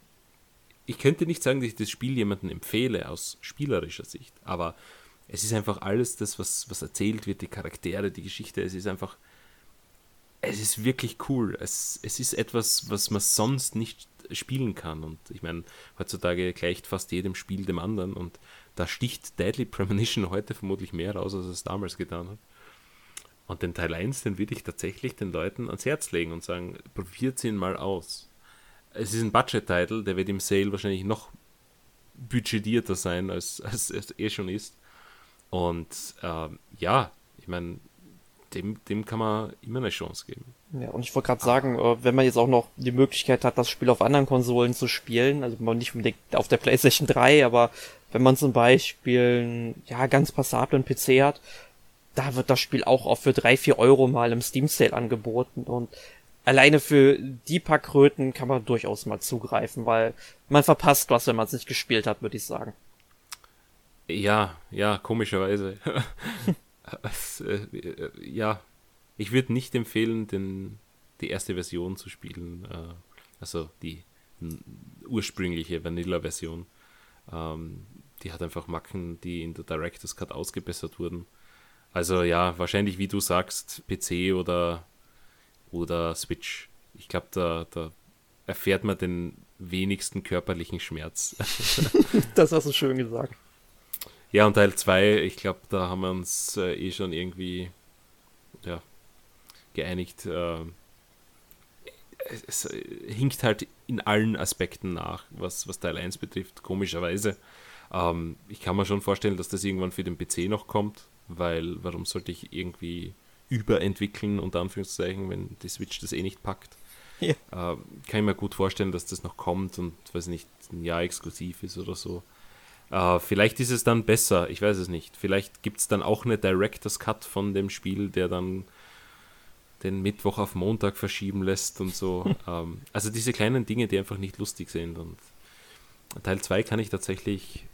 S2: ich könnte nicht sagen, dass ich das Spiel jemandem empfehle aus spielerischer Sicht, aber es ist einfach alles das, was, was erzählt wird, die Charaktere, die Geschichte, es ist einfach, es ist wirklich cool. Es, es ist etwas, was man sonst nicht spielen kann. Und ich meine, heutzutage gleicht fast jedem Spiel dem anderen und da sticht Deadly Premonition heute vermutlich mehr raus, als es damals getan hat. Und den Teil 1, den würde ich tatsächlich den Leuten ans Herz legen und sagen, probiert ihn mal aus es ist ein Budget-Title, der wird im Sale wahrscheinlich noch budgetierter sein, als, als es eh schon ist. Und ähm, ja, ich meine, dem, dem kann man immer eine Chance geben.
S1: Ja, und ich wollte gerade sagen, äh, wenn man jetzt auch noch die Möglichkeit hat, das Spiel auf anderen Konsolen zu spielen, also nicht unbedingt auf der PlayStation 3, aber wenn man zum Beispiel ja, ganz passablen PC hat, da wird das Spiel auch oft für drei vier Euro mal im Steam Sale angeboten und alleine für die paar Kröten kann man durchaus mal zugreifen, weil man verpasst was, wenn man es nicht gespielt hat, würde ich sagen.
S2: Ja, ja, komischerweise. Äh, ja, ich würde nicht empfehlen, den, die erste Version zu spielen, äh, also die ursprüngliche Vanilla-Version. Ähm, die hat einfach Macken, die in der Director's Cut ausgebessert wurden. Also ja, wahrscheinlich, wie du sagst, PC oder oder Switch. Ich glaube, da, da erfährt man den wenigsten körperlichen Schmerz.
S1: das hast du schön gesagt.
S2: Ja, und Teil 2, ich glaube, da haben wir uns äh, eh schon irgendwie ja, geeinigt. Äh, es, es, hinkt halt in allen Aspekten nach, was, was Teil 1 betrifft, komischerweise. Ähm, ich kann mir schon vorstellen, dass das irgendwann für den PC noch kommt, weil warum sollte ich irgendwie überentwickeln, unter Anführungszeichen, wenn die Switch das eh nicht packt. Ja. Äh, kann ich mir gut vorstellen, dass das noch kommt und weiß nicht, ein Jahr exklusiv ist oder so. Äh, vielleicht ist es dann besser, ich weiß es nicht. Vielleicht gibt es dann auch eine Director's Cut von dem Spiel, der dann den Mittwoch auf Montag verschieben lässt und so. ähm, also diese kleinen Dinge, die einfach nicht lustig sind. Und Teil 2 kann ich tatsächlich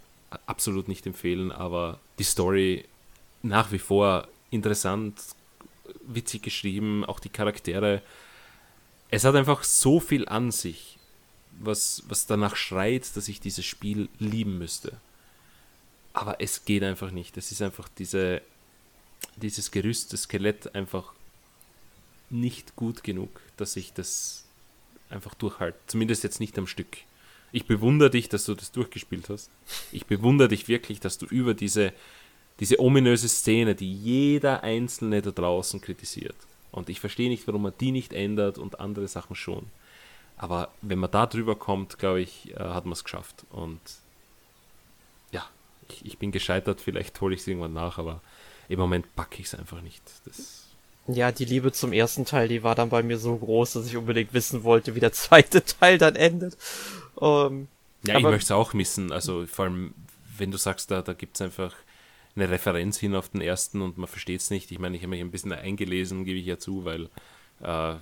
S2: absolut nicht empfehlen, aber die Story nach wie vor interessant, witzig geschrieben, auch die Charaktere. Es hat einfach so viel an sich, was, was danach schreit, dass ich dieses Spiel lieben müsste. Aber es geht einfach nicht. Es ist einfach diese, dieses Gerüst, das Skelett einfach nicht gut genug, dass ich das einfach durchhalte. Zumindest jetzt nicht am Stück. Ich bewundere dich, dass du das durchgespielt hast. Ich bewundere dich wirklich, dass du über diese diese ominöse Szene, die jeder Einzelne da draußen kritisiert. Und ich verstehe nicht, warum man die nicht ändert und andere Sachen schon. Aber wenn man da drüber kommt, glaube ich, äh, hat man es geschafft. Und ja, ich, ich bin gescheitert, vielleicht hole ich es irgendwann nach, aber im Moment packe ich es einfach nicht. Das
S1: ja, die Liebe zum ersten Teil, die war dann bei mir so groß, dass ich unbedingt wissen wollte, wie der zweite Teil dann endet.
S2: Ähm, ja, ich möchte es auch missen. Also vor allem, wenn du sagst, da, da gibt es einfach eine Referenz hin auf den ersten und man versteht es nicht. Ich meine, ich habe mich ein bisschen eingelesen, gebe ich ja zu, weil äh,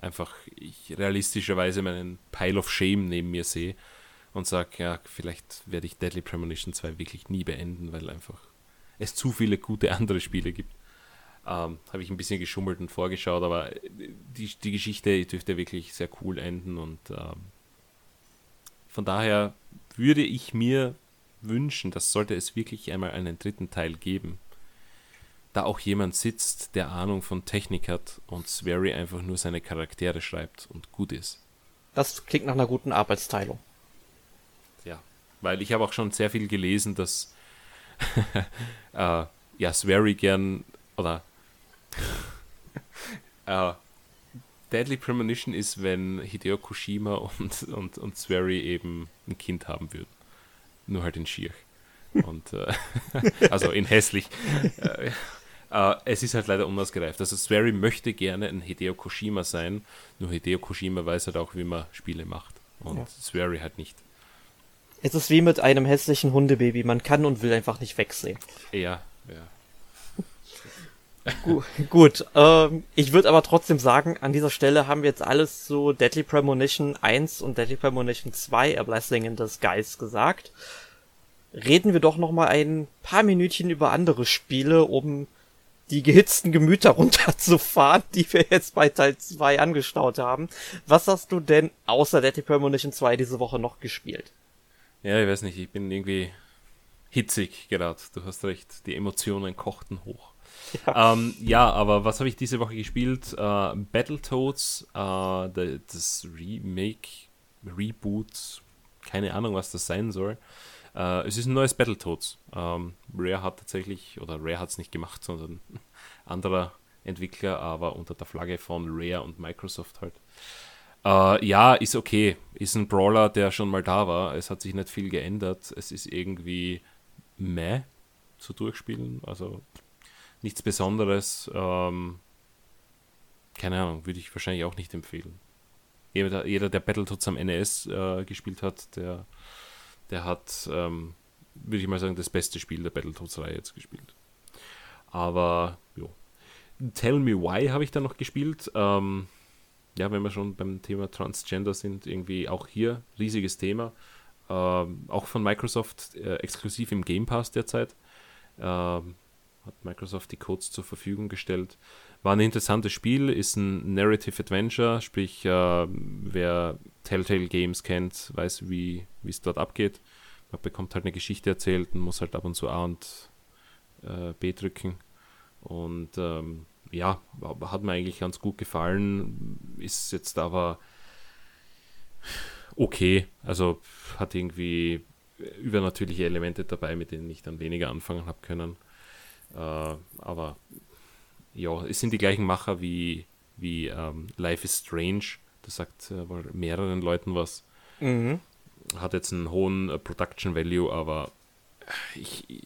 S2: einfach ich realistischerweise meinen Pile of Shame neben mir sehe und sage, ja, vielleicht werde ich Deadly Premonition 2 wirklich nie beenden, weil einfach es zu viele gute andere Spiele gibt. Ähm, habe ich ein bisschen geschummelt und vorgeschaut, aber die, die Geschichte dürfte wirklich sehr cool enden und ähm, von daher würde ich mir wünschen, dass sollte es wirklich einmal einen dritten Teil geben, da auch jemand sitzt, der Ahnung von Technik hat und Swery einfach nur seine Charaktere schreibt und gut ist.
S1: Das klingt nach einer guten Arbeitsteilung.
S2: Ja, weil ich habe auch schon sehr viel gelesen, dass äh, ja, Swery gern, oder äh, Deadly Premonition ist, wenn Hideo Koshima und, und, und Swery eben ein Kind haben würden. Nur halt in schier. Und äh, also in hässlich. Äh, äh, es ist halt leider unausgereift. Also Swery möchte gerne ein Hideo Koshima sein, nur Hideo Koshima weiß halt auch, wie man Spiele macht. Und ja. Swery halt nicht.
S1: Es ist wie mit einem hässlichen Hundebaby. Man kann und will einfach nicht wegsehen.
S2: Ja, ja.
S1: Gut, gut ähm, ich würde aber trotzdem sagen, an dieser Stelle haben wir jetzt alles zu Deadly Premonition 1 und Deadly Premonition 2 A Blessing in Disguise gesagt. Reden wir doch noch mal ein paar Minütchen über andere Spiele, um die gehitzten Gemüter runterzufahren, die wir jetzt bei Teil 2 angestaut haben. Was hast du denn außer Deadly Premonition 2 diese Woche noch gespielt?
S2: Ja, ich weiß nicht, ich bin irgendwie hitzig gerade. Du hast recht, die Emotionen kochten hoch. Ja, ähm, ja aber was habe ich diese Woche gespielt? Äh, Battletoads, äh, das Remake, Reboot, keine Ahnung, was das sein soll. Äh, es ist ein neues Battletoads. Ähm, Rare hat tatsächlich, oder Rare hat es nicht gemacht, sondern anderer Entwickler, aber unter der Flagge von Rare und Microsoft halt. Äh, ja, ist okay. Ist ein Brawler, der schon mal da war. Es hat sich nicht viel geändert. Es ist irgendwie meh zu durchspielen. Also nichts Besonderes. Ähm, keine Ahnung, würde ich wahrscheinlich auch nicht empfehlen. Jeder, jeder der Battletoads am NES äh, gespielt hat, der der hat, ähm, würde ich mal sagen, das beste Spiel der Battletoads-Reihe jetzt gespielt. Aber, jo. Tell Me Why habe ich da noch gespielt. Ähm, ja, wenn wir schon beim Thema Transgender sind, irgendwie auch hier riesiges Thema. Ähm, auch von Microsoft äh, exklusiv im Game Pass derzeit. Ähm, hat Microsoft die Codes zur Verfügung gestellt. War ein interessantes Spiel, ist ein Narrative Adventure, sprich, äh, wer Telltale Games kennt, weiß, wie es dort abgeht. Man bekommt halt eine Geschichte erzählt und muss halt ab und zu A und äh, B drücken. Und ähm, ja, hat mir eigentlich ganz gut gefallen. Ist jetzt aber okay. Also hat irgendwie übernatürliche Elemente dabei, mit denen ich dann weniger anfangen habe können. Äh, aber ja, es sind die gleichen Macher wie, wie ähm, Life is Strange. Das sagt äh, mehreren Leuten was. Mhm. Hat jetzt einen hohen äh, Production Value, aber ich, ich,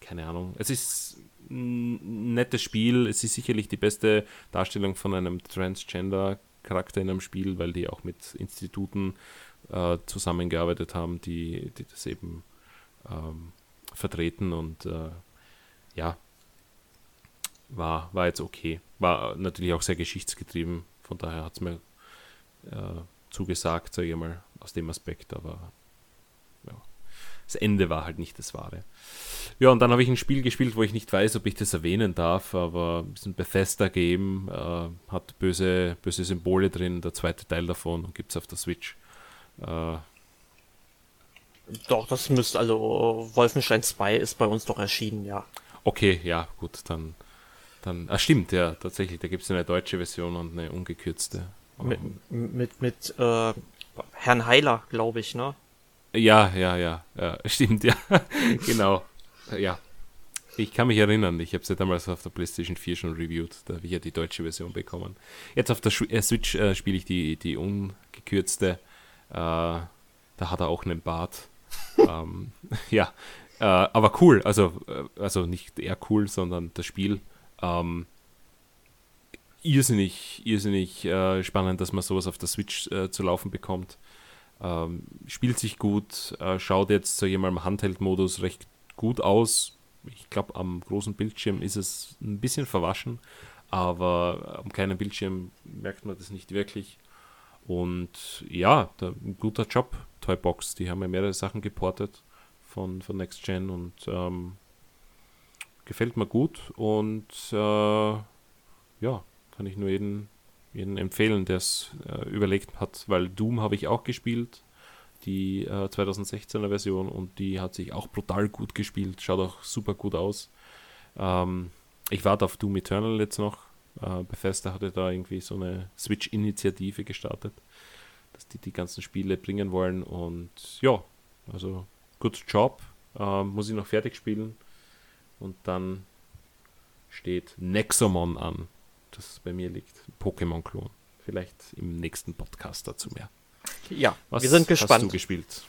S2: keine Ahnung. Es ist ein nettes Spiel. Es ist sicherlich die beste Darstellung von einem Transgender-Charakter in einem Spiel, weil die auch mit Instituten äh, zusammengearbeitet haben, die, die das eben ähm, vertreten und äh, ja, war, war jetzt okay. War natürlich auch sehr geschichtsgetrieben, von daher hat es mir äh, zugesagt, sage ich mal, aus dem Aspekt, aber ja, das Ende war halt nicht das Wahre. Ja, und dann habe ich ein Spiel gespielt, wo ich nicht weiß, ob ich das erwähnen darf, aber es ist ein Bethesda-Game, äh, hat böse, böse Symbole drin, der zweite Teil davon und gibt es auf der Switch. Äh,
S1: doch, das müsste, also Wolfenstein 2 ist bei uns doch erschienen, ja.
S2: Okay, ja, gut, dann dann, ah, stimmt, ja, tatsächlich. Da gibt es eine deutsche Version und eine ungekürzte.
S1: Mit, mit, mit äh, Herrn Heiler, glaube ich, ne?
S2: Ja, ja, ja, ja, stimmt, ja. genau. Ja. Ich kann mich erinnern, ich habe sie damals auf der PlayStation 4 schon reviewed. Da habe ich ja die deutsche Version bekommen. Jetzt auf der äh, Switch äh, spiele ich die, die ungekürzte. Äh, da hat er auch einen Bart. ähm, ja, äh, aber cool. Also, äh, also nicht eher cool, sondern das Spiel ähm, irrsinnig, irrsinnig äh, spannend, dass man sowas auf der Switch äh, zu laufen bekommt. Ähm, spielt sich gut, äh, schaut jetzt, sage ich im Handheld-Modus recht gut aus. Ich glaube, am großen Bildschirm ist es ein bisschen verwaschen, aber am kleinen Bildschirm merkt man das nicht wirklich. Und ja, da, ein guter Job, Toybox. Die haben ja mehrere Sachen geportet von, von Next Gen und ähm, gefällt mir gut und äh, ja, kann ich nur jeden, jeden empfehlen, der es äh, überlegt hat, weil Doom habe ich auch gespielt, die äh, 2016er Version und die hat sich auch brutal gut gespielt, schaut auch super gut aus. Ähm, ich warte auf Doom Eternal jetzt noch. Äh, Bethesda hatte da irgendwie so eine Switch-Initiative gestartet, dass die die ganzen Spiele bringen wollen und ja, also good job. Ähm, muss ich noch fertig spielen Und dann steht Nexomon an, das bei mir liegt. Pokémon-Klon. Vielleicht im nächsten Podcast dazu mehr.
S1: Ja, Was wir sind gespannt.
S2: Hast du gespielt?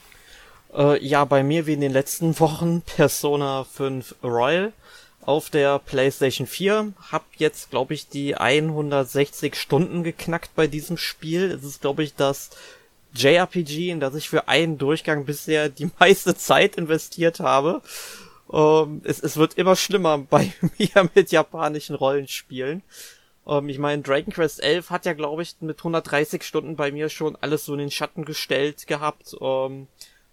S1: Äh, ja, bei mir wie in den letzten Wochen Persona 5 Royal auf der PlayStation 4. Hab jetzt, glaube ich, die 160 Stunden geknackt bei diesem Spiel. Es ist, glaube ich, das JRPG, in das ich für einen Durchgang bisher die meiste Zeit investiert habe. Ähm, es, es wird immer schlimmer bei mir mit japanischen Rollenspielen. Ähm, ich meine, Dragon Quest 11 hat ja, glaube ich, mit 130 Stunden bei mir schon alles so in den Schatten gestellt gehabt. Ähm,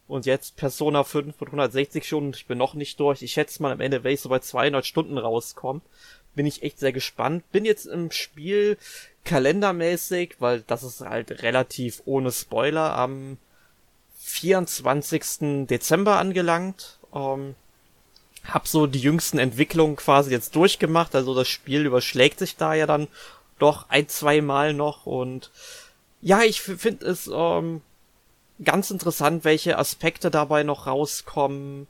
S1: und jetzt Persona 5 mit 160 Stunden. Ich bin noch nicht durch. Ich schätze mal am Ende, wenn ich so bei 200 Stunden rauskomme, bin ich echt sehr gespannt. Bin jetzt im Spiel kalendermäßig, weil das ist halt relativ ohne Spoiler am 24. Dezember angelangt. Ähm, hab so die jüngsten Entwicklungen quasi jetzt durchgemacht. Also das Spiel überschlägt sich da ja dann doch ein, zwei Mal noch und ja, ich finde es ähm, ganz interessant, welche Aspekte dabei noch rauskommen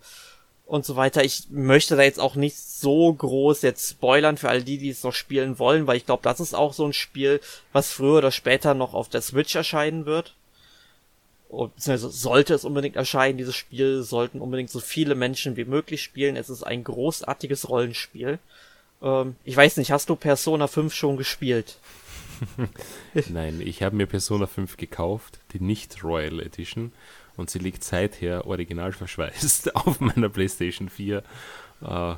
S1: und so weiter. Ich möchte da jetzt auch nicht so groß jetzt spoilern für all die, die es noch spielen wollen, weil ich glaube, das ist auch so ein Spiel, was früher oder später noch auf der Switch erscheinen wird. Beziehungsweise sollte es unbedingt erscheinen, dieses Spiel sollten unbedingt so viele Menschen wie möglich spielen. Es ist ein großartiges Rollenspiel. Ähm, ich weiß nicht, hast du Persona 5 schon gespielt?
S2: Nein, ich habe mir Persona 5 gekauft, die nicht Royal Edition, und sie liegt seither original verschweißt auf meiner PlayStation 4. Äh,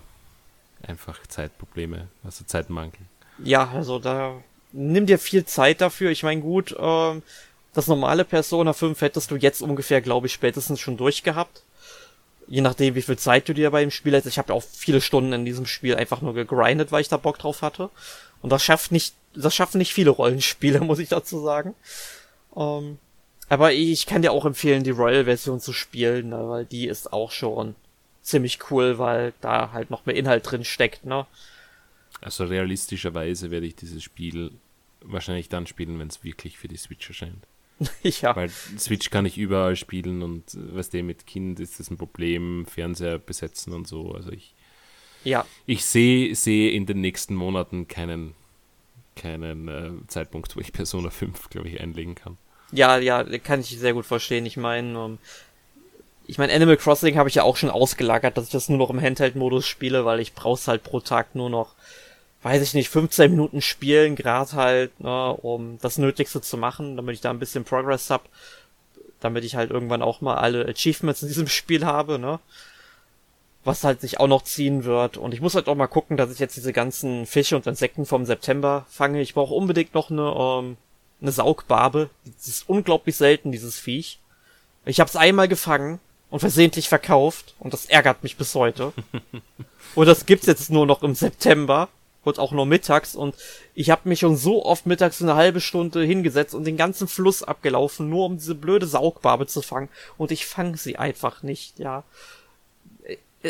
S2: einfach Zeitprobleme, also Zeitmangel.
S1: Ja, also da nimm dir viel Zeit dafür. Ich meine, gut, äh, das normale Persona 5 hättest du jetzt ungefähr, glaube ich, spätestens schon durchgehabt. Je nachdem, wie viel Zeit du dir bei dem Spiel hast. Ich habe ja auch viele Stunden in diesem Spiel einfach nur gegrindet, weil ich da Bock drauf hatte. Und das schafft nicht, das schaffen nicht viele Rollenspiele, muss ich dazu sagen. Ähm, aber ich kann dir auch empfehlen, die Royal-Version zu spielen, ne, weil die ist auch schon ziemlich cool, weil da halt noch mehr Inhalt drin steckt, ne?
S2: Also realistischerweise werde ich dieses Spiel wahrscheinlich dann spielen, wenn es wirklich für die Switch erscheint. ja. Weil Switch kann ich überall spielen und was du, mit Kind ist das ein Problem, Fernseher besetzen und so. Also ich,
S1: ja.
S2: ich sehe sehe in den nächsten Monaten keinen, keinen äh, Zeitpunkt, wo ich Persona 5, glaube ich, einlegen kann.
S1: Ja, ja, kann ich sehr gut verstehen. Ich meine, um, ähm, ich meine, Animal Crossing habe ich ja auch schon ausgelagert, dass ich das nur noch im Handheld-Modus spiele, weil ich brauch's halt pro Tag nur noch, weiß ich nicht, 15 Minuten spielen, gerade halt, ne, um das Nötigste zu machen, damit ich da ein bisschen Progress hab, damit ich halt irgendwann auch mal alle Achievements in diesem Spiel habe, ne? Was halt sich auch noch ziehen wird. Und ich muss halt auch mal gucken, dass ich jetzt diese ganzen Fische und Insekten vom September fange. Ich brauche unbedingt noch eine, ähm, eine Saugbarbe. Das ist unglaublich selten, dieses Viech. Ich habe es einmal gefangen und versehentlich verkauft und das ärgert mich bis heute. und das gibt's jetzt nur noch im September und auch nur mittags und ich habe mich schon so oft mittags eine halbe Stunde hingesetzt und den ganzen Fluss abgelaufen, nur um diese blöde Saugbarbe zu fangen und ich fange sie einfach nicht, ja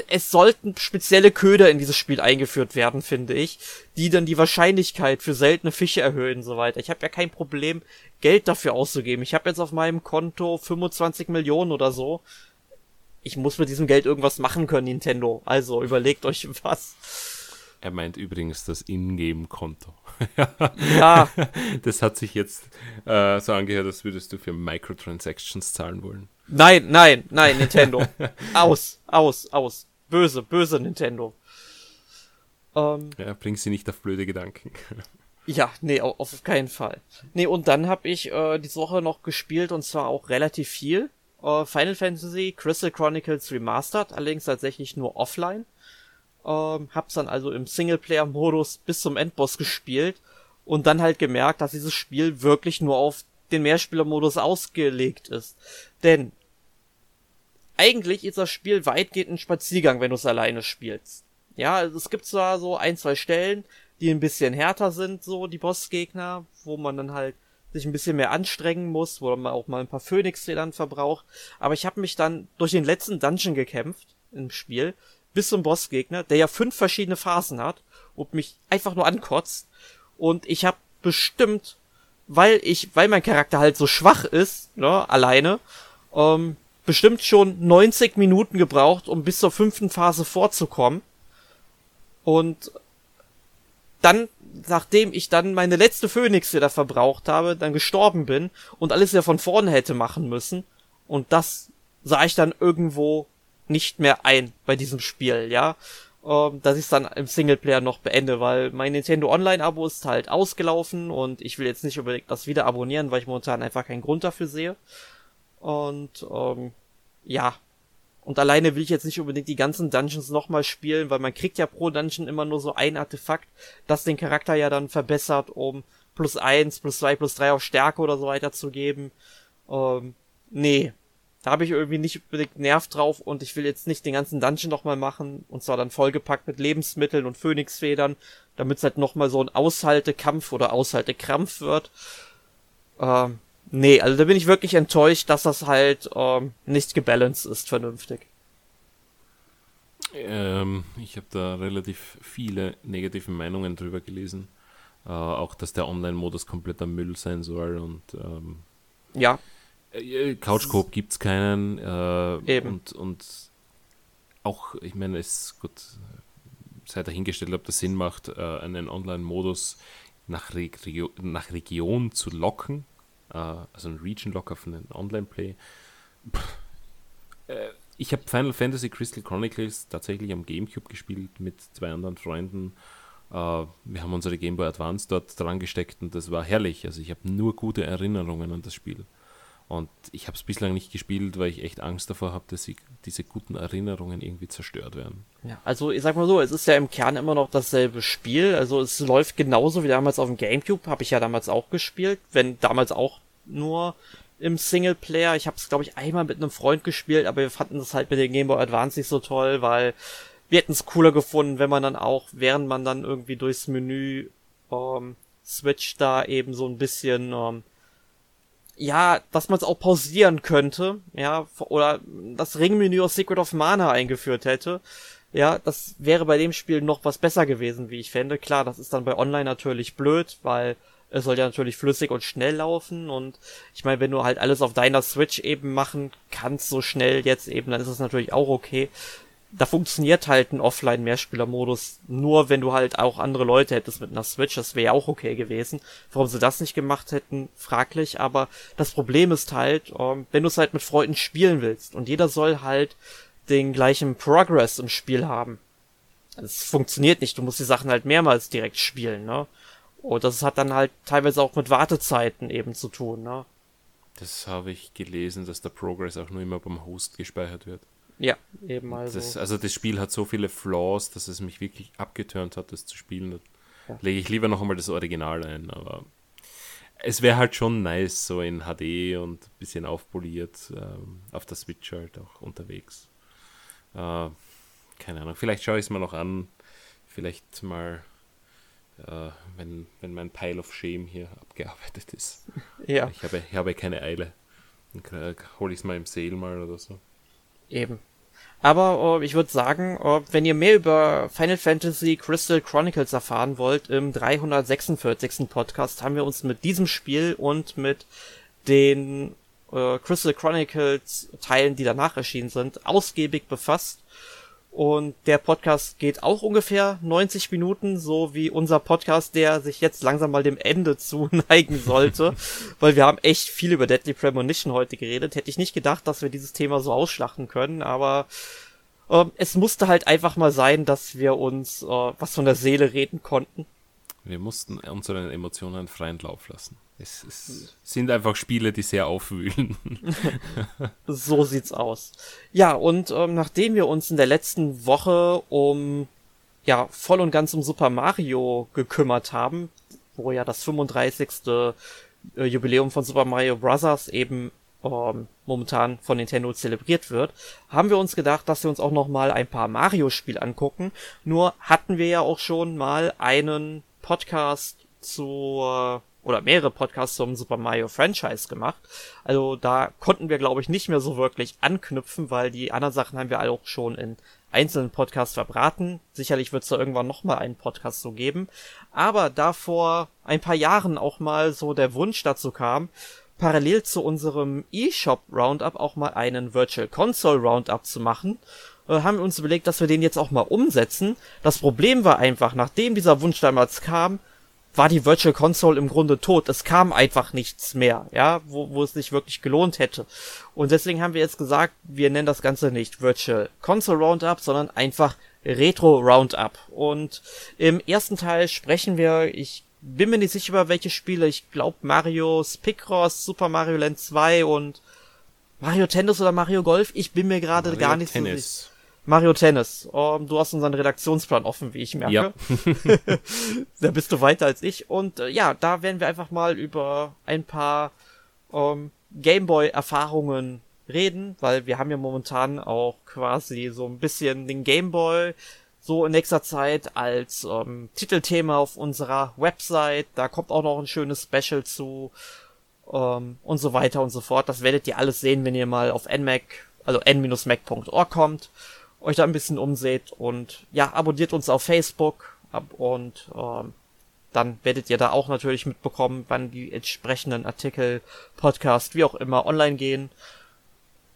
S1: es sollten spezielle Köder in dieses Spiel eingeführt werden, finde ich, die dann die Wahrscheinlichkeit für seltene Fische erhöhen und so weiter. Ich habe ja kein Problem, Geld dafür auszugeben. Ich habe jetzt auf meinem Konto 25 Millionen oder so. Ich muss mit diesem Geld irgendwas machen können, Nintendo. Also überlegt euch was.
S2: Er meint übrigens das Ingame-Konto.
S1: ja.
S2: Das hat sich jetzt äh, so angehört, als würdest du für Microtransactions zahlen wollen.
S1: Nein, nein, nein, Nintendo. aus, aus, aus. Böse, böse Nintendo.
S2: Ähm, ja, bring sie nicht auf blöde Gedanken.
S1: ja, nee, auf keinen Fall. Nee, und dann habe ich äh, diese Woche noch gespielt und zwar auch relativ viel. Äh, Final Fantasy Crystal Chronicles Remastered, allerdings tatsächlich nur offline. Ähm, hab's dann also im Singleplayer-Modus bis zum Endboss gespielt und dann halt gemerkt, dass dieses Spiel wirklich nur auf den Mehrspielermodus ausgelegt ist. Denn eigentlich ist das Spiel weitgehend ein Spaziergang, wenn du es alleine spielst. Ja, also es gibt zwar so ein, zwei Stellen, die ein bisschen härter sind, so die Bossgegner, wo man dann halt sich ein bisschen mehr anstrengen muss, wo man auch mal ein paar Phoenix-Federn verbraucht. Aber ich habe mich dann durch den letzten Dungeon gekämpft im Spiel, bis zum Bossgegner, der ja fünf verschiedene Phasen hat und mich einfach nur ankotzt. Und ich habe bestimmt weil ich, weil mein Charakter halt so schwach ist, ne, alleine, ähm, bestimmt schon 90 Minuten gebraucht, um bis zur fünften Phase vorzukommen. Und dann, nachdem ich dann meine letzte Phoenix wieder verbraucht habe, dann gestorben bin und alles wieder von vorne hätte machen müssen. Und das sah ich dann irgendwo nicht mehr ein bei diesem Spiel, ja. Ähm, dass ich es dann im Singleplayer noch beende, weil mein Nintendo Online-Abo ist halt ausgelaufen und ich will jetzt nicht unbedingt das wieder abonnieren, weil ich momentan einfach keinen Grund dafür sehe. Und ähm, ja, und alleine will ich jetzt nicht unbedingt die ganzen Dungeons nochmal spielen, weil man kriegt ja pro Dungeon immer nur so ein Artefakt, das den Charakter ja dann verbessert, um plus eins, plus zwei, plus drei auf Stärke oder so weiter zu geben. Ähm, nee. Da habe ich irgendwie nicht unbedingt Nerv drauf und ich will jetzt nicht den ganzen Dungeon nochmal machen und zwar dann vollgepackt mit Lebensmitteln und Phönixfedern, damit es halt nochmal so ein Aushaltekampf oder Aushaltekrampf wird. Ähm, Nee, also da bin ich wirklich enttäuscht, dass das halt ähm, nicht gebalanced ist vernünftig.
S2: Ähm, ich habe da relativ viele negative Meinungen drüber gelesen. Äh, auch, dass der Online-Modus kompletter Müll sein soll und ähm,
S1: ja.
S2: Äh, Couchcoop gibt es keinen. Äh,
S1: Eben.
S2: Und, und auch, ich meine, es gut, sei dahingestellt, ob das Sinn macht, äh, einen Online-Modus nach, Regio nach Region zu locken äh, also ein Region-Locker von den Online-Play. Äh, ich habe Final Fantasy Crystal Chronicles tatsächlich am Gamecube gespielt mit zwei anderen Freunden. Äh, wir haben unsere Game Boy Advance dort dran gesteckt und das war herrlich. Also ich habe nur gute Erinnerungen an das Spiel. Und ich habe es bislang nicht gespielt, weil ich echt Angst davor habe, dass sie, diese guten Erinnerungen irgendwie zerstört werden.
S1: Ja, also ich sag mal so, es ist ja im Kern immer noch dasselbe Spiel. Also es läuft genauso wie damals auf dem Gamecube, habe ich ja damals auch gespielt, wenn damals auch nur im Singleplayer. Ich habe es, glaube ich, einmal mit einem Freund gespielt, aber wir fanden das halt mit dem Game Boy Advance nicht so toll, weil wir hätten es cooler gefunden, wenn man dann auch, während man dann irgendwie durchs Menü ähm, switcht, da eben so ein bisschen ähm, ja, dass man es auch pausieren könnte, ja, oder das Ringmenü aus Secret of Mana eingeführt hätte. Ja, das wäre bei dem Spiel noch was besser gewesen, wie ich fände. Klar, das ist dann bei Online natürlich blöd, weil es soll ja natürlich flüssig und schnell laufen und ich meine, wenn du halt alles auf deiner Switch eben machen kannst, so schnell jetzt eben, dann ist es natürlich auch okay da funktioniert halt ein Offline-Mehrspieler-Modus nur, wenn du halt auch andere Leute hättest mit einer Switch. Das wäre ja auch okay gewesen. Warum sie das nicht gemacht hätten, fraglich. Aber das Problem ist halt, ähm, wenn du es halt mit Freunden spielen willst und jeder soll halt den gleichen Progress im Spiel haben. Es funktioniert nicht. Du musst die Sachen halt mehrmals direkt spielen, ne? Und das hat dann halt teilweise auch mit Wartezeiten eben zu tun, ne?
S2: Das habe ich gelesen, dass der Progress auch nur immer beim Host gespeichert wird.
S1: Ja, eben also.
S2: Das, also das Spiel hat so viele Flaws, dass es mich wirklich abgeturnt hat, das zu spielen. Da ja. lege ich lieber noch einmal das Original ein, aber es wäre halt schon nice, so in HD und ein bisschen aufpoliert, ähm, auf der Switch halt auch unterwegs. Äh, keine Ahnung, vielleicht schaue ich es mal noch an, vielleicht mal, äh, wenn, wenn mein Pile of Shame hier abgearbeitet ist.
S1: Ja.
S2: Ich habe, ich habe keine Eile. Dann hole ich es mal im Sale mal oder so.
S1: Eben. Aber äh, ich würde sagen, äh, wenn ihr mehr über Final Fantasy Crystal Chronicles erfahren wollt, im 346. Podcast haben wir uns mit diesem Spiel und mit den äh, Crystal Chronicles Teilen, die danach erschienen sind, ausgiebig befasst. Und der Podcast geht auch ungefähr 90 Minuten, so wie unser Podcast, der sich jetzt langsam mal dem Ende zuneigen sollte, weil wir haben echt viel über Deadly Premonition heute geredet. Hätte ich nicht gedacht, dass wir dieses Thema so ausschlachten können, aber äh, es musste halt einfach mal sein, dass wir uns äh, was von der Seele reden konnten.
S2: Wir mussten unseren Emotionen freien Lauf lassen. Es, es, sind einfach Spiele, die sehr aufwühlen.
S1: so sieht's aus. Ja, und ähm, nachdem wir uns in der letzten Woche um ja voll und ganz um Super Mario gekümmert haben, wo ja das 35. Äh, Jubiläum von Super Mario Bros. eben ähm, momentan von Nintendo zelebriert wird, haben wir uns gedacht, dass wir uns auch noch mal ein paar Mario-Spiele angucken. Nur hatten wir ja auch schon mal einen Podcast zur oder mehrere Podcasts zum Super Mario Franchise gemacht. Also da konnten wir, glaube ich, nicht mehr so wirklich anknüpfen, weil die anderen Sachen haben wir auch schon in einzelnen Podcasts verbraten. Sicherlich wird es da irgendwann nochmal einen Podcast so geben. Aber da vor ein paar Jahren auch mal so der Wunsch dazu kam, parallel zu unserem eShop Roundup auch mal einen Virtual Console Roundup zu machen. Äh, haben wir uns überlegt, dass wir den jetzt auch mal umsetzen. Das Problem war einfach, nachdem dieser Wunsch damals kam, war die Virtual Console im Grunde tot. Es kam einfach nichts mehr, ja, wo, wo es sich wirklich gelohnt hätte. Und deswegen haben wir jetzt gesagt, wir nennen das Ganze nicht Virtual Console Roundup, sondern einfach Retro Roundup. Und im ersten Teil sprechen wir, ich bin mir nicht sicher über welche Spiele, ich glaube Mario Picross, Super Mario Land 2 und Mario Tennis oder Mario Golf, ich bin mir gerade gar nicht Tennis. so sicher. Mario Tennis. Um, du hast unseren Redaktionsplan offen, wie ich merke. Ja. da bist du weiter als ich. Und äh, ja, da werden wir einfach mal über ein paar ähm, Gameboy-Erfahrungen reden, weil wir haben ja momentan auch quasi so ein bisschen den Gameboy so in nächster Zeit als ähm, Titelthema auf unserer Website. Da kommt auch noch ein schönes Special zu ähm, und so weiter und so fort. Das werdet ihr alles sehen, wenn ihr mal auf nmac, also n-mac.org kommt euch da ein bisschen umseht und ja, abonniert uns auf Facebook ab und ähm, dann werdet ihr da auch natürlich mitbekommen, wann die entsprechenden Artikel, Podcast, wie auch immer online gehen.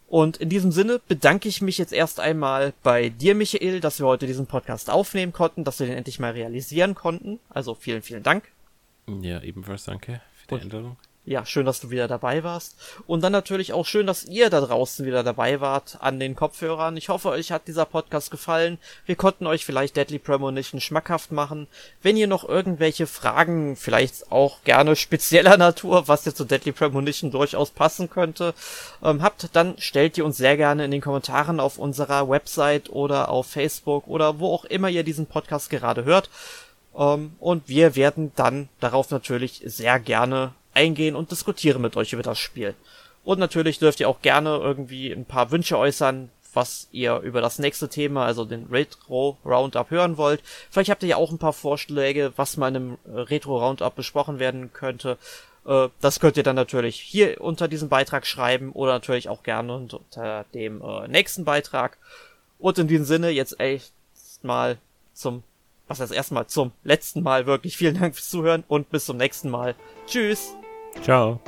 S1: Und in diesem Sinne bedanke ich mich jetzt erst einmal bei dir, Michael, dass wir heute diesen Podcast aufnehmen konnten, dass wir den endlich mal realisieren konnten. Also vielen, vielen Dank.
S2: Ja, ebenfalls danke für die Änderung
S1: ja, schön, dass du wieder dabei warst. Und dann natürlich auch schön, dass ihr da draußen wieder dabei wart an den Kopfhörern. Ich hoffe, euch hat dieser Podcast gefallen. Wir konnten euch vielleicht Deadly Premonition schmackhaft machen. Wenn ihr noch irgendwelche Fragen, vielleicht auch gerne spezieller Natur, was jetzt zu Deadly Premonition durchaus passen könnte, ähm, habt, dann stellt ihr uns sehr gerne in den Kommentaren auf unserer Website oder auf Facebook oder wo auch immer ihr diesen Podcast gerade hört. Ähm, und wir werden dann darauf natürlich sehr gerne eingehen und diskutieren mit euch über das Spiel. Und natürlich dürft ihr auch gerne irgendwie ein paar Wünsche äußern, was ihr über das nächste Thema, also den Retro Roundup hören wollt. Vielleicht habt ihr ja auch ein paar Vorschläge, was mal in einem Retro Roundup besprochen werden könnte. Äh, das könnt ihr dann natürlich hier unter diesem Beitrag schreiben oder natürlich auch gerne unter dem äh, nächsten Beitrag. Und in diesem Sinne jetzt echt mal zum, was das erste Mal zum letzten Mal wirklich vielen Dank fürs Zuhören und bis zum nächsten Mal. Tschüss!
S2: Ciao.